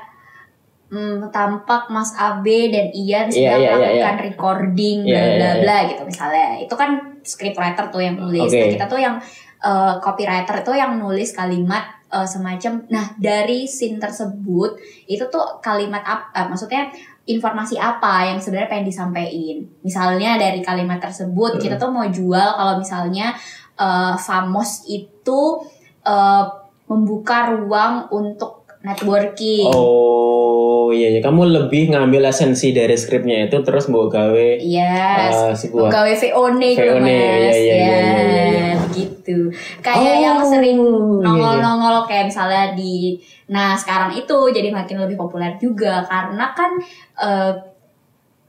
hmm, tampak Mas Abe dan Ian Iya, sedang iya, iya, melakukan recording Iya, bla iya, bla iya. bla gitu misalnya. Itu kan scriptwriter tuh yang nulis. Nah, kita tuh yang eh, copywriter tuh yang nulis kalimat eh, semacam nah dari scene tersebut itu tuh kalimat apa maksudnya informasi apa yang sebenarnya pengen disampaikan. Misalnya dari kalimat tersebut kita tuh mau jual kalau misalnya eh, Famos itu eh, membuka ruang untuk networking. Oh iya, iya. kamu lebih ngambil esensi dari skripnya itu terus mau gawe Yes. eh, sebuah Pegawai VON gitu VON, mas. iya, iya, iya, iya, iya, begitu. Kayak Oh, yang sering iya, iya. nongol-nongol kayak misalnya di, nah sekarang itu jadi makin lebih populer juga karena kan eh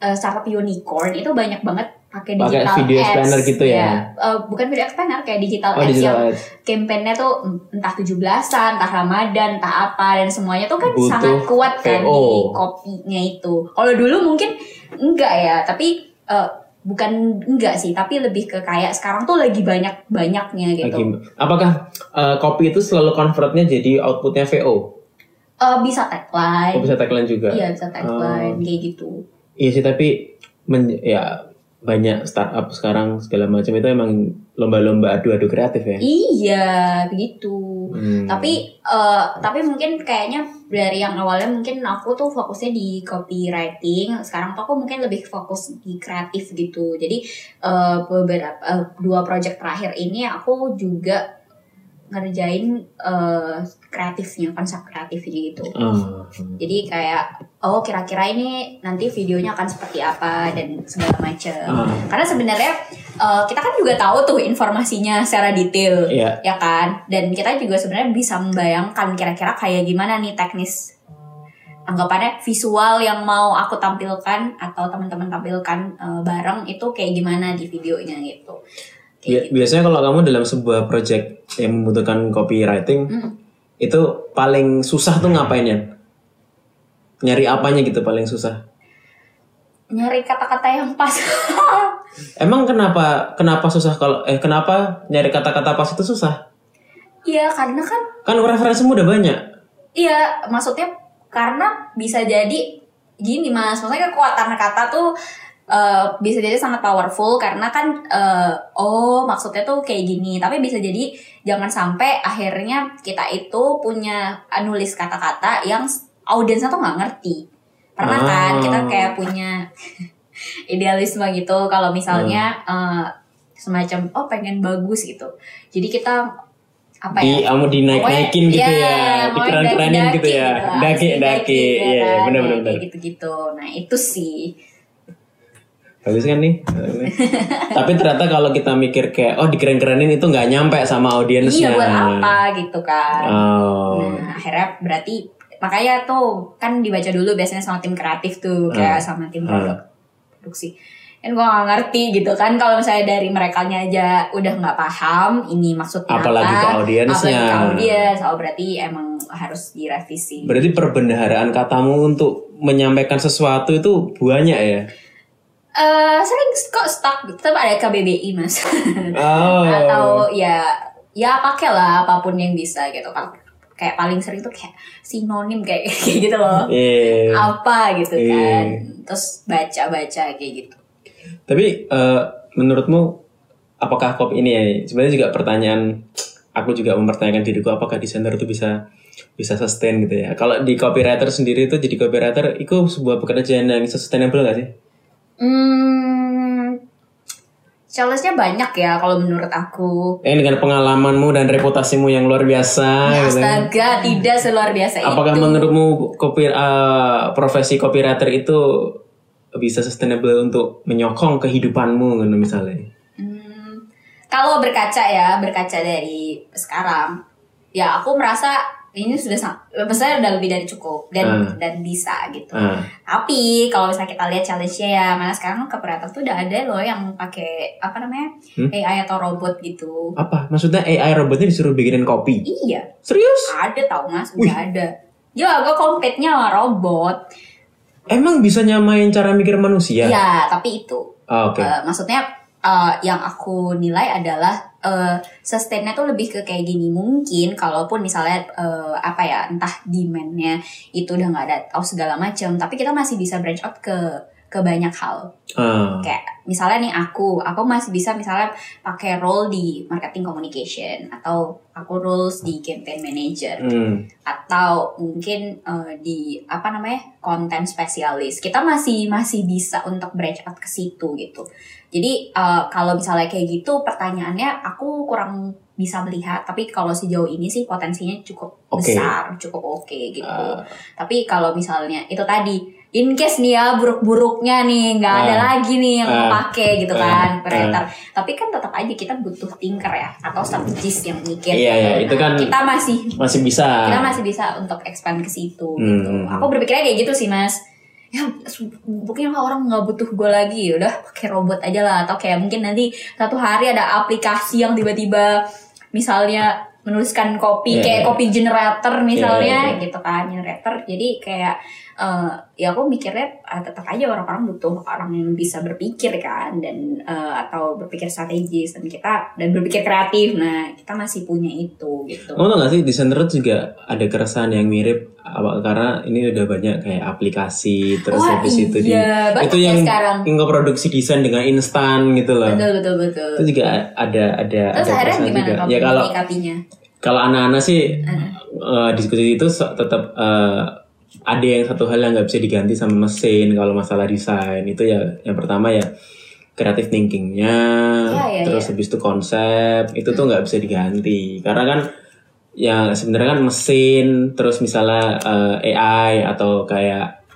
eh, startup unicorn itu banyak banget pakai Pakai digital video ads. explainer gitu ya? Eh, bukan video explainer kayak digital oh ads digital yang ads. campaignnya tuh entah 17-an, entah Ramadan, entah apa dan semuanya tuh kan Butuh sangat kuat kan VO. di kopinya itu. Kalau dulu mungkin enggak ya, tapi eh, bukan enggak sih, tapi lebih ke kayak sekarang tuh lagi banyak-banyaknya gitu. Lagi- Apakah eh, kopi itu selalu convertnya jadi outputnya VO? Eh, bisa Oh, tagline. bisa tagline juga. Iya, bisa tagline kayak gitu. Iya sih tapi men- ya banyak startup sekarang segala macam itu emang lomba-lomba adu-adu kreatif ya. Iya, begitu. Hmm. Tapi eh, tapi mungkin kayaknya dari yang awalnya mungkin aku tuh fokusnya di copywriting, sekarang tuh aku mungkin lebih fokus di kreatif gitu. Jadi eh, beberapa eh, dua project terakhir ini aku juga ngerjain eh, kreatifnya, konsep kreatifnya gitu. Ah. Jadi kayak oh kira-kira ini nanti videonya akan seperti apa dan segala macam. Ah. Karena sebenarnya eh, kita kan juga tahu tuh informasinya secara detail Iya. ya kan dan kita juga sebenarnya bisa membayangkan kira-kira kayak gimana nih teknis anggapannya visual yang mau aku tampilkan atau teman-teman tampilkan eh, bareng itu kayak gimana di videonya gitu Bi- biasanya kalau kamu dalam sebuah project yang membutuhkan copywriting Mm. itu paling susah tuh ngapain ya? Nyari apanya gitu paling susah? nyari kata-kata yang pas Emang kenapa kenapa susah kalau eh kenapa nyari kata-kata pas itu susah? iya karena kan Kan referensimu udah banyak. iya maksudnya karena bisa jadi gini mas maksudnya kekuatan kata tuh eh, bisa jadi sangat powerful karena kan eh, oh maksudnya tuh kayak gini tapi bisa jadi jangan sampai akhirnya kita itu punya eh, nulis kata-kata yang audiensnya tuh nggak ngerti pernah kan Ah. kita kayak punya idealisme gitu kalau misalnya eh, semacam oh pengen bagus gitu jadi kita apa ya Di kamu dinaik-naikin gitu ya, mau dikeren-kerenin daki-daki gitu ya. Daki asik daki. ya Iya, kan? benar Kayak benar. benar. gitu-gitu nah itu sih Bagus kan nih? Tapi ternyata kalau kita mikir kayak oh dikeren-kerenin itu nggak nyampe sama audiensnya. iya buat apa gitu kan Oh. nah akhirnya berarti makanya tuh kan dibaca dulu biasanya sama tim kreatif tuh kayak sama tim produk produksi kan gue gak ngerti gitu kan kalau misalnya dari mereka aja udah nggak paham ini maksudnya Apalagi apa ke audiensnya. apalagi ke audiens oh berarti emang harus direvisi Berarti perbendaharaan katamu untuk menyampaikan sesuatu itu banyak ya? Eh sering kok stuck gitu. tetap ada KBBI mas Oh. atau ya ya pakai lah apa pun yang bisa gitu kan kayak paling sering tuh kayak sinonim kayak kayak gitu loh Iya. apa gitu Iya. kan terus baca baca kayak gitu Tapi eh, menurutmu apakah kop ini ya? Sebenarnya juga pertanyaan aku juga mempertanyakan diriku apakah desainer itu bisa bisa sustain gitu ya. Kalau di copywriter sendiri itu jadi copywriter itu sebuah pekerjaan yang sustainable gak sih? Hmm challenge-nya banyak ya kalau menurut aku Eh dengan pengalamanmu dan reputasimu yang luar biasa Ya, gitu. astaga tidak seluar biasa Apakah itu menurutmu kopi, eh, profesi copywriter itu bisa sustainable untuk menyokong kehidupanmu gitu misalnya? Hmm, kalau berkaca ya, berkaca dari sekarang, ya aku merasa ini sudah maksudnya udah lebih dari cukup dan Hmm. dan bisa gitu. Ah, Tapi kalau misalnya kita lihat challenge-nya ya, mana sekarang ke operator tuh udah ada loh yang pakai apa namanya Hmm? AI atau robot gitu. apa? Maksudnya AI robotnya disuruh bikinin kopi? Iya, Serius? ada tau mas, udah ada. Ya, gue compete-nya sama robot. Emang bisa nyamain cara mikir manusia? Ya, tapi itu Ah, Oke. Eh, maksudnya eh, yang aku nilai adalah eh sustainnya tuh lebih ke kayak gini. Mungkin kalaupun misalnya eh, apa ya entah demandnya itu udah nggak ada atau segala macam tapi kita masih bisa branch out ke ke banyak hal. Ah. kayak misalnya nih aku aku masih bisa misalnya pakai role di marketing communication atau aku roles di campaign manager. Hmm. atau mungkin eh, di apa namanya konten spesialis kita masih masih bisa untuk branch out ke situ gitu jadi eh, kalau misalnya kayak gitu pertanyaannya aku kurang bisa melihat tapi kalau sejauh ini sih potensinya cukup Oke. besar cukup oke gitu Ah. tapi kalau misalnya itu tadi in case nih ya buruk-buruknya nih nggak ada Ah. lagi nih yang Ah. pakai gitu Ah. kan creator tapi kan tetap aja kita butuh thinker ya atau strategis yang mikir Iya, iya, itu kan- kita masih Masih bisa. kita masih bisa untuk expand ke situ Hmm, gitu. hmm, hmm. Aku berpikirnya kayak gitu sih mas. Ya mungkin orang nggak butuh gue lagi, ya udah pakai robot aja lah. Atau kayak mungkin nanti satu hari ada aplikasi yang tiba-tiba misalnya menuliskan kopi Iya, kayak iya. kopi generator misalnya Iya, iya, iya. gitu kan generator. Jadi kayak eh, ya aku mikirnya eh, tetap aja orang-orang butuh orang yang bisa berpikir kan dan eh, atau berpikir strategis dan kita dan berpikir kreatif. Nah kita masih punya itu gitu. Kamu tau gak sih desainer tuh juga ada keresahan yang mirip apa karena ini udah banyak kayak aplikasi terus Wah, habis itu di iya, itu ya yang sekarang. yang ngeproduksi desain dengan instan gitu loh. Betul betul betul. Itu juga ada ada Terus ada akhirnya gimana juga. Ya kalau kalau anak-anak sih Heeh. eh, diskusi itu tetap eh, ada yang satu hal yang nggak bisa diganti sama mesin kalau masalah desain itu ya yang pertama ya creative thinkingnya Ya, ya, terus ya. habis itu konsep itu tuh nggak bisa diganti karena kan ya sebenarnya kan mesin terus misalnya eh, AI atau kayak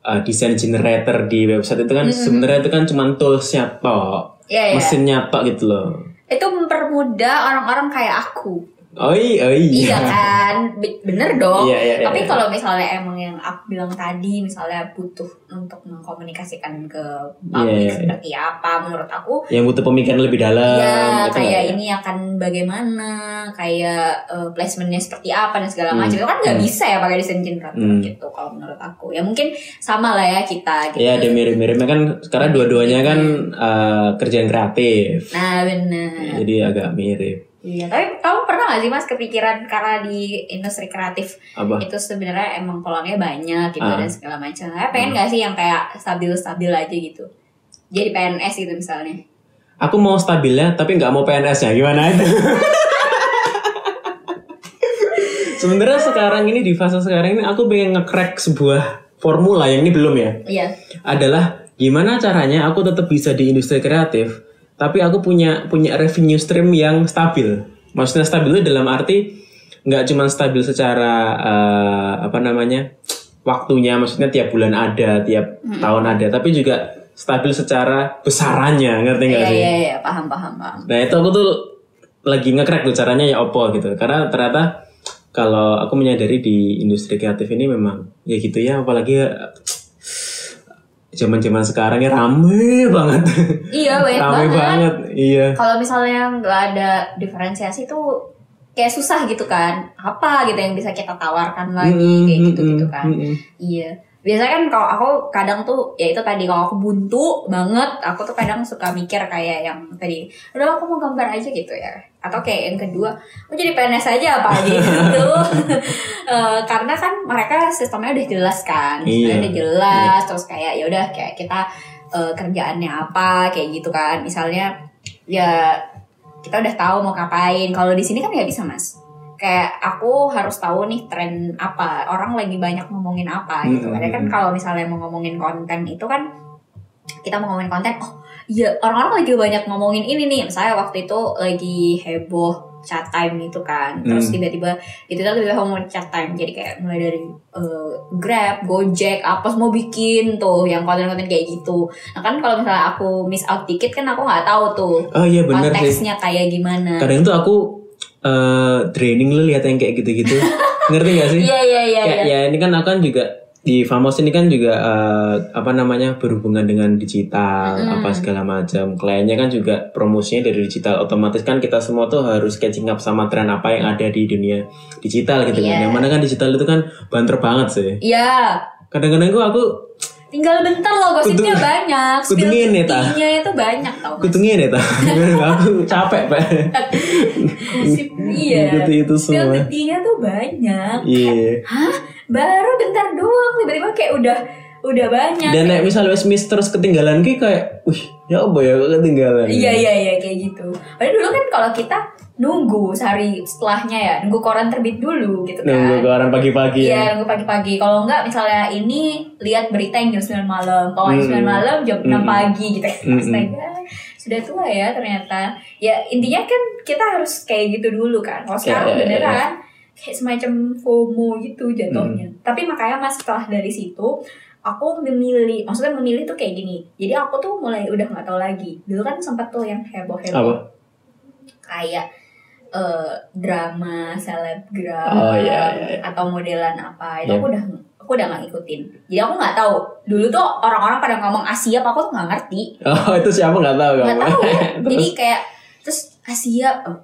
eh, desain generator di website itu kan sebenarnya itu kan cuma toolsnya tok Ya, ya. mesinnya tok gitu loh Itu mempermudah orang-orang kayak aku. Oh iya oh iya Iya kan? Be- Bener dong. Iya, iya, iya, Tapi iya. kalau misalnya emang yang aku bilang tadi, misalnya butuh untuk mengkomunikasikan ke publik Iya, iya, iya. seperti apa, menurut aku yang butuh pemikiran lebih dalam Iya, kayak ya? ini akan bagaimana, kayak eh, placementnya seperti apa dan segala Hmm. macam itu kan nggak Hmm. bisa ya pakai desain generator Hmm. gitu kalau menurut aku. Ya mungkin sama lah ya kita gitu. Ya ada mirip-miripnya kan karena dua-duanya kan eh, kerjaan kreatif. Nah benar. Jadi agak mirip. Iya, tapi kamu pernah gak sih mas kepikiran karena di industri kreatif Apa? itu sebenarnya emang peluangnya banyak gitu Ah. dan segala macam. Saya pengen gak sih yang kayak stabil-stabil aja gitu. Jadi PNS gitu misalnya. Aku mau stabilnya tapi nggak mau PNS-nya gimana itu? Sebenarnya sekarang ini di fase sekarang ini aku pengen nge-crack sebuah formula yang ini belum ya. Iya. Adalah gimana caranya aku tetap bisa di industri kreatif tapi aku punya punya revenue stream yang stabil. Maksudnya stabil itu dalam arti nggak cuma stabil secara eh, apa namanya waktunya, maksudnya tiap bulan ada, tiap tahun ada, tapi juga stabil secara besarannya, ngerti nggak Iya sih? iya iya paham paham paham. Nah itu aku tuh lagi nge-crack tuh caranya ya opo gitu. Karena ternyata kalau aku menyadari di industri kreatif ini memang ya gitu ya, apalagi ya, zaman-zaman sekarang ya rame banget. Iya banyak rame banget. banget. Iya. Kalau misalnya nggak ada diferensiasi tuh kayak susah gitu kan. Apa gitu yang bisa kita tawarkan lagi Mm-mm, kayak gitu gitu kan. mm-mm. Iya. Biasanya kan kalau aku kadang tuh ya itu tadi kalau aku buntu banget, aku tuh kadang suka mikir kayak yang tadi, udah aku mau gambar aja gitu ya. Atau kayak yang kedua, mau jadi PNS aja apa gitu. Eh, karena kan mereka sistemnya udah jelas kan, Iya. udah jelas. Terus kayak ya udah kayak kita eh, kerjaannya apa kayak gitu kan. Misalnya ya kita udah tahu mau ngapain. Kalau di sini kan nggak bisa mas kayak aku harus tahu nih tren apa orang lagi banyak ngomongin apa gitu Hmm, karena kan hmm. kalau misalnya mau ngomongin konten itu kan kita mau ngomongin konten oh iya orang-orang lagi banyak ngomongin ini nih saya waktu itu lagi heboh chat time itu kan terus Hmm. tiba-tiba itu tiba-tiba ngomongin chat time jadi kayak mulai dari eh, Grab, Gojek, apa semua bikin tuh yang konten-konten kayak gitu. Nah kan kalau misalnya aku miss out dikit kan aku nggak tahu tuh Oh iya bener sih. konteksnya kayak gimana. Kadang tuh aku eh draining lu lihat yang kayak gitu-gitu. Ngerti gak sih? Iya iya iya. iya. ya ini kan aku kan juga di Famos ini kan juga eh, apa namanya berhubungan dengan digital Mm-mm. apa segala macam kliennya kan juga promosinya dari digital otomatis kan kita semua tuh harus catching up sama tren apa yang ada di dunia digital gitu Iya. kan yang mana kan digital itu kan banter banget sih Iya. kadang-kadang gua aku tinggal bentar loh gosipnya banyak kudu spill ngene, ta. itu banyak tau mas Kutu ngene ta. aku capek, Pak. gosip iya Ngikuti itu spill semua. tea-nya tuh banyak Iya. hah baru bentar doang tiba-tiba kayak udah udah banyak Dan nek misalnya miss terus ketinggalan ki kayak, wih, ya apa ya ketinggalan. Iya iya iya kayak gitu. Padahal dulu kan kalau kita nunggu sehari setelahnya ya, nunggu koran terbit dulu gitu kan. Nunggu ke orang pagi-pagi Iya, ya. nunggu pagi-pagi. Kalau enggak misalnya ini lihat berita yang jam 9 malam. Kalau jam 9 Hmm. malam jam 6 Hmm. pagi gitu. Hmm. Astaga. Sudah tua ya ternyata. Ya intinya kan kita harus kayak gitu dulu kan. Kalau sekarang Ya, ya, ya, beneran kayak semacam FOMO gitu jatuhnya. Hmm. Tapi makanya mas setelah dari situ aku memilih, maksudnya memilih tuh kayak gini. Jadi aku tuh mulai udah nggak tahu lagi. Dulu kan sempat tuh yang heboh-heboh Apa? kayak eh, drama selebgram Oh, iya, iya, iya. atau modelan apa itu Iya. aku udah aku udah nggak ngikutin jadi aku nggak tahu dulu tuh orang-orang pada ngomong Asia aku tuh nggak ngerti Oh, itu siapa nggak tahu nggak tahu jadi kayak terus Asia oh,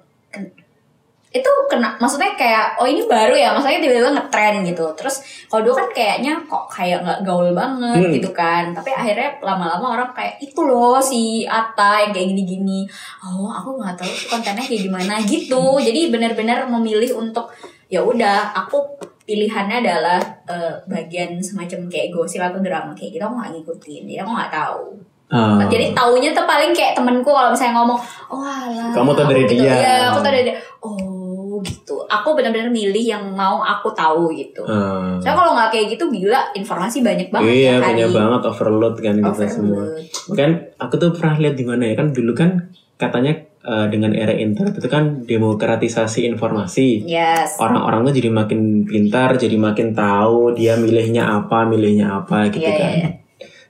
itu kena maksudnya kayak oh ini baru ya maksudnya tiba-tiba ngetren gitu terus kalau dulu kan kayaknya kok kayak nggak gaul banget Hmm. gitu kan tapi akhirnya lama-lama orang kayak itu loh si Ata yang kayak gini-gini oh aku nggak tahu kontennya kayak gimana gitu jadi benar-benar memilih untuk ya udah aku pilihannya adalah eh, bagian semacam kayak gosip atau drama kayak gitu aku nggak ngikutin jadi aku nggak tahu Ah. jadi taunya tuh paling kayak temenku kalau misalnya ngomong, oh alah. Kamu tahu dari gitu. dia. Iya, aku tahu dari dia. Oh gitu. Aku benar-benar milih yang mau aku tahu gitu. Ah. Soalnya kalau nggak kayak gitu gila informasi banyak banget Iya, ya banyak banget overload kan kita semua. Overload. Kan aku tuh pernah lihat di mana ya kan dulu kan katanya eh, dengan era internet itu kan demokratisasi informasi. Yes. Orang-orang tuh jadi makin pintar, jadi makin tahu dia milihnya apa, milihnya apa gitu Iya, iya, kan. iya.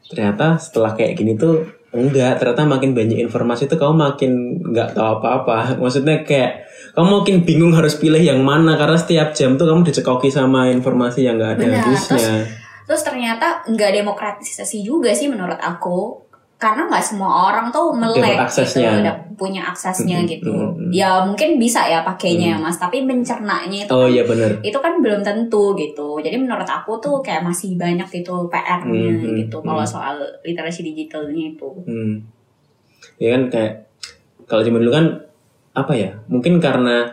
Ternyata setelah kayak gini tuh enggak, ternyata makin banyak informasi tuh kamu makin nggak tahu apa-apa. Maksudnya kayak kamu makin bingung harus pilih yang mana karena setiap jam tuh kamu dicekoki sama informasi yang nggak ada Benar, habisnya. Terus ternyata nggak demokratisasi juga sih menurut aku. Karena nggak semua orang tuh melek Dapat aksesnya. gitu, dap- punya aksesnya Mm-mm, gitu. mm-mm. Ya mungkin bisa ya pakainya ya mas, tapi mencernanya itu Oh kan iya bener. itu kan belum tentu gitu. Jadi menurut aku tuh kayak masih banyak gitu PR-nya Hmm, gitu hmm, kalau hmm. soal literasi digitalnya itu. Hmm. Ya kan kayak kalau zaman dulu kan apa ya? Mungkin karena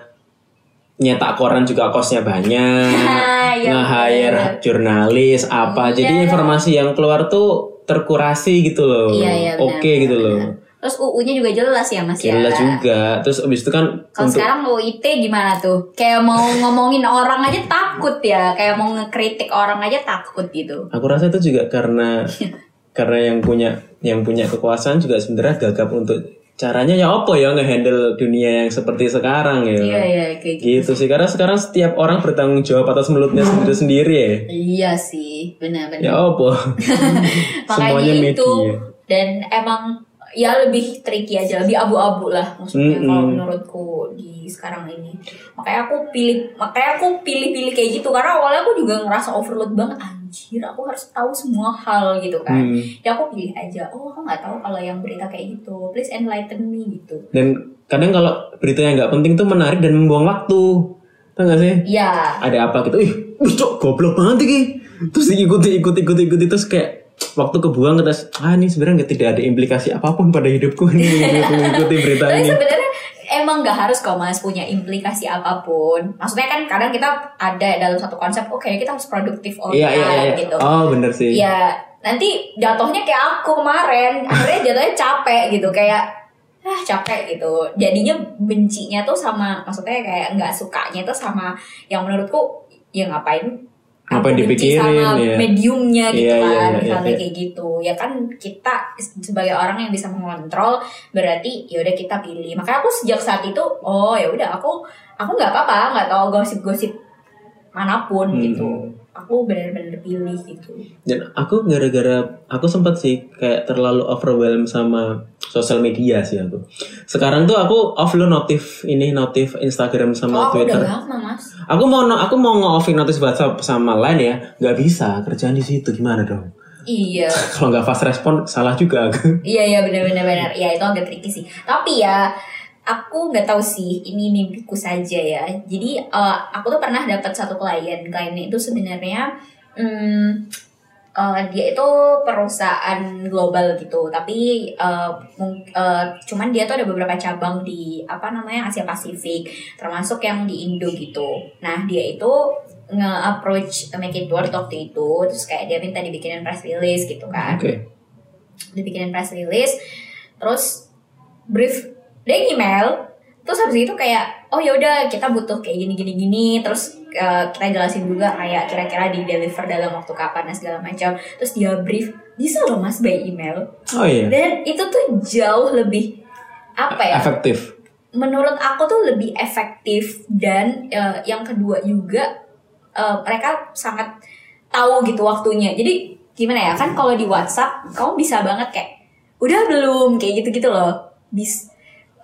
nyetak koran juga kosnya banyak, Iya, nge-hire bener. jurnalis apa. Iya. Jadi informasi yang keluar tuh terkurasi gitu loh. Iya, iya, benar, Oke gitu benar, loh. Terus UU-nya juga jelas ya Mas ya. Jelas juga. Terus abis itu kan Kalau untuk sekarang UIT gimana tuh? Kayak mau ngomongin orang aja takut ya, kayak mau ngekritik orang aja takut gitu. aku rasa itu juga karena karena yang punya yang punya kekuasaan juga sebenarnya gagap untuk caranya ya apa ya ngehandle dunia yang seperti sekarang ya. Iya iya kayak gitu. Gitu sih karena sekarang setiap orang bertanggung jawab atas mulutnya sendiri-sendiri ya. Iya sih, benar-benar. Ya apa? Semuanya itu media. dan emang ya lebih tricky aja, lebih abu-abu lah maksudnya Mm-mm. kalau menurutku di sekarang ini. Makanya aku pilih, makanya aku pilih-pilih kayak gitu karena awalnya aku juga ngerasa overload banget anjir, aku harus tahu semua hal gitu kan. Hmm. Ya aku pilih aja. Oh, aku nggak tahu kalau yang berita kayak gitu. Please enlighten me gitu. Dan kadang kalau berita yang nggak penting tuh menarik dan membuang waktu. Tahu gak sih? Ya, Ada apa gitu? Ih, cok goblok banget iki. Terus diikuti, ikuti, ikuti, ikuti terus kayak waktu kebuang terus ah ini sebenarnya nggak tidak ada implikasi apa pun pada hidupku ini mengikuti berita tapi ini. sebenarnya emang nggak harus kok mas punya implikasi apa pun. Maksudnya kan kadang kita ada dalam satu konsep, oke kita harus produktif all Iya, iya, time iya. gitu. Oh, bener sih. Ya nanti jatuhnya kayak aku kemarin, akhirnya jatuhnya capek gitu kayak ah capek gitu. Jadinya bencinya tuh sama, maksudnya kayak nggak sukanya tuh sama yang menurutku ya ngapain Aku benci dipikirin, sama ya. mediumnya gitu Iya, iya, kan iya, misalnya iya. kayak gitu ya kan kita sebagai orang yang bisa mengontrol berarti ya udah kita pilih makanya aku sejak saat itu oh ya udah aku aku nggak apa-apa nggak tahu gosip-gosip mana pun Hmm. gitu aku benar-benar pilih gitu Dan aku gara-gara aku sempat sih kayak terlalu overwhelmed sama sosial media sih aku. Sekarang tuh aku off lo notif ini notif Instagram sama oh Twitter. udah lama mas Aku mau no- aku mau nge-offin notif WhatsApp sama lain ya, nggak bisa kerjaan di situ gimana dong? iya Kalau nggak fast respon salah juga aku. Iya iya benar-benar benar. Ya itu agak tricky sih. Tapi ya aku nggak tahu sih ini mimpiku saja ya. Jadi eh, aku tuh pernah dapat satu klien. Kliennya itu sebenarnya hmm, eh, dia itu perusahaan global gitu, tapi mung- eh, cuman dia tuh ada beberapa cabang di apa namanya Asia Pasifik, termasuk yang di Indo gitu. Nah dia itu nge-approach Make It Work waktu itu, terus kayak dia minta dibikinin press release gitu kan Oke. dibikinin press release terus brief dia email terus habis itu kayak oh ya udah kita butuh kayak gini gini gini terus eh, kita jelasin juga kayak kira-kira di deliver dalam waktu kapan dan segala macam terus dia brief bisa loh mas by email Oh iya. dan itu tuh jauh lebih apa ya Efektif. menurut aku tuh lebih efektif dan eh, yang kedua juga eh, mereka sangat tahu gitu waktunya. Jadi gimana ya kan kalau di WhatsApp kamu bisa banget kayak udah belum kayak gitu-gitu loh. Bis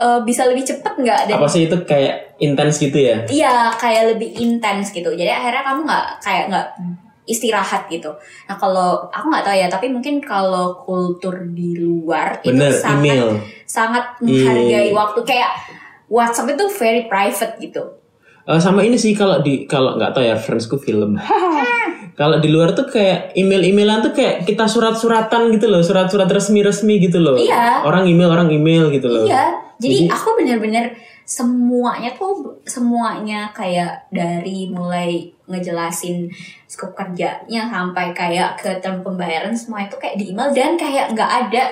eh, bisa lebih cepet nggak Apa sih itu kayak intens gitu ya? iya kayak lebih intens gitu. Jadi akhirnya kamu nggak kayak nggak istirahat gitu. Nah kalau aku nggak tahu ya, tapi mungkin kalau kultur di luar Bener, itu sangat email. sangat menghargai waktu kayak WhatsApp itu very private gitu. Eh, sama ini sih kalau di kalau nggak tahu ya friendsku film. kalau di luar tuh kayak email-emailan tuh kayak kita surat-suratan gitu loh, surat-surat resmi-resmi gitu loh. Iya. Orang email, orang email gitu loh. Iya, jadi, Jadi- aku bener-bener semuanya tuh semuanya kayak dari mulai ngejelasin skop kerjanya sampai kayak ke term pembayaran semua itu kayak di email dan kayak nggak ada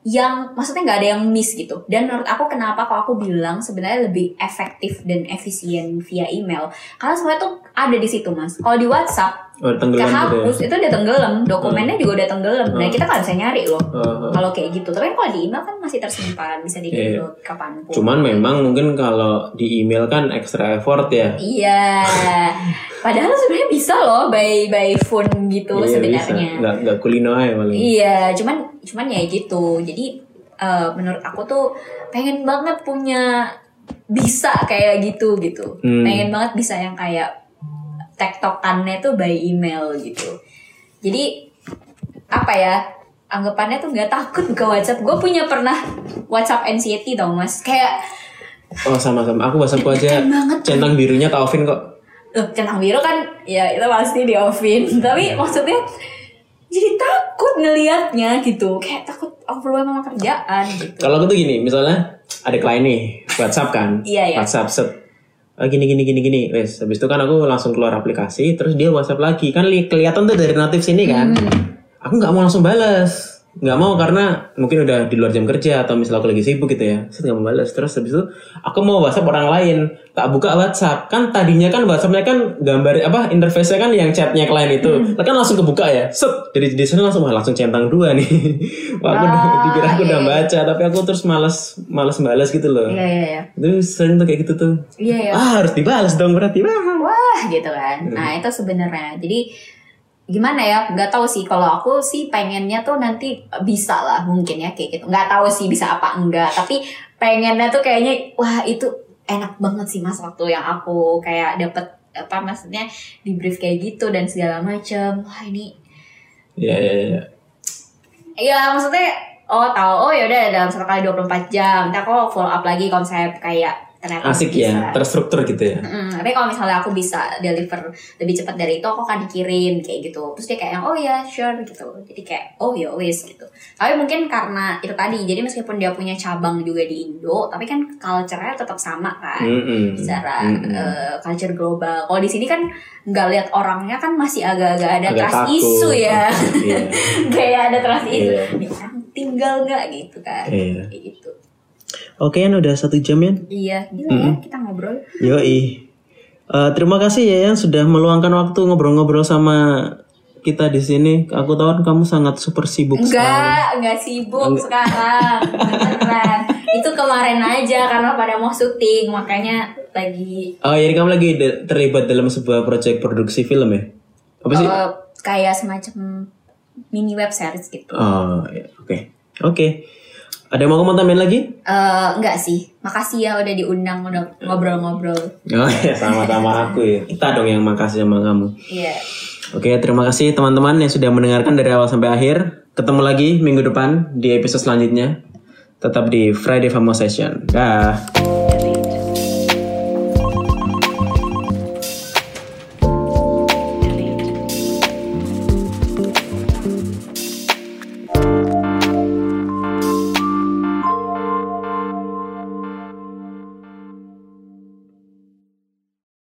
yang maksudnya nggak ada yang miss gitu. Dan menurut aku kenapa kok aku bilang sebenarnya lebih efektif dan efisien via email? Karena semua tuh ada di situ mas kalau di WhatsApp Oh, tenggelam gitu ya. kehapus itu udah tenggelam dokumennya juga udah tenggelam Hmm. kita nggak bisa nyari loh eh. kalau kayak gitu tapi kan kalau di email kan masih tersimpan bisa di Iya. download kapan pun Cuman memang mungkin kalau di email kan extra effort ya. iya padahal sebenarnya bisa loh by by phone gitu Iya, sebenarnya. Nggak, nggak kulino aja paling. iya cuman cuman ya gitu jadi eh, menurut aku tuh pengen banget punya bisa kayak gitu gitu Hmm. pengen banget bisa yang kayak tektokannya tuh by email gitu. Jadi apa ya anggapannya tuh nggak takut ke WhatsApp. Gue punya pernah WhatsApp anxiety tau mas. Kayak Oh sama-sama. Aku WhatsAppku aja banget. centang birunya tak offin kok. Loh, centang biru kan ya itu pasti di offin tapi maksudnya jadi takut ngelihatnya gitu. Kayak takut overwhelm sama kerjaan gitu. Kalau aku tuh gini, misalnya ada klien nih, WhatsApp kan, Iya, iya. WhatsApp set, oh, gini gini gini gini, wes, habis itu kan aku langsung keluar aplikasi, terus dia WhatsApp lagi, kan li- kelihatan tuh dari notif sini kan, Hmm. aku nggak mau langsung balas, nggak mau karena mungkin udah di luar jam kerja atau misalnya aku lagi sibuk gitu ya, saya nggak mau balas, terus habis itu aku mau WhatsApp orang lain, tak buka WhatsApp, kan tadinya kan WhatsAppnya kan gambar apa interface-nya kan yang chatnya klien itu, Hmm. kan langsung kebuka ya, set. Dari di sana langsung wah langsung centang dua nih, wah aku udah- Ah, dikira aku iya, udah iya. baca tapi aku terus males males balas gitu loh. Iya iya iya. Itu sering tuh kayak gitu tuh. Iya iya. Ah harus dibalas dong berarti. Wah. Wah gitu kan. Nah itu sebenarnya. Jadi gimana ya nggak tahu sih. Kalau aku sih pengennya tuh nanti bisa lah mungkin ya kayak gitu. Nggak tahu sih bisa apa enggak. Tapi pengennya tuh kayaknya wah itu enak banget sih mas waktu yang aku kayak dapet apa maksudnya di brief kayak gitu dan segala macem. Wah ini ya ya ya ya maksudnya oh tahu oh ya udah dalam satu kali 24 jam. Nanti aku follow up lagi konsep kayak ternyata asik bisa. ya terstruktur gitu ya Mm, tapi kalau misalnya aku bisa deliver lebih cepat dari itu, aku akan dikirim kayak gitu. Terus dia kayak yang oh ya sure gitu. Jadi kayak oh ya wis gitu. Tapi mungkin karena itu tadi, jadi meskipun dia punya cabang juga di Indo, tapi kan culture-nya tetap sama kan. Mm-mm. Secara Mm-mm. eh, culture global. Kalau di sini kan nggak lihat orangnya kan masih agak-agak ada Agak trust takut. issue ya. Iya. kayak ada trust issue. Iya. Ini orang tinggal nggak gitu kan. Iya. Kayak gitu. Oke kan udah satu jam ya Iya, gila ya kita ngobrol. yoi. Eh, terima kasih ya yang sudah meluangkan waktu ngobrol-ngobrol sama kita di sini. Aku tahu kan kamu sangat super sibuk sekali. Enggak, enggak. sibuk sekarang. Beneran. Itu kemarin aja karena pada mau syuting, makanya lagi oh jadi kamu lagi terlibat dalam sebuah proyek produksi film ya? Apa sih? Eh, kayak semacam mini web series gitu. oh ya, oke. Oke ada yang mau kamu tambahin lagi Eh, enggak sih. Makasih ya udah diundang udah ngobrol-ngobrol. Oh ya sama-sama aku ya. Kita dong yang makasih sama kamu. Iya. Oke, terima kasih teman-teman yang sudah mendengarkan dari awal sampai akhir. Ketemu lagi minggu depan di episode selanjutnya. Tetap di Friday Famo Session. Dah.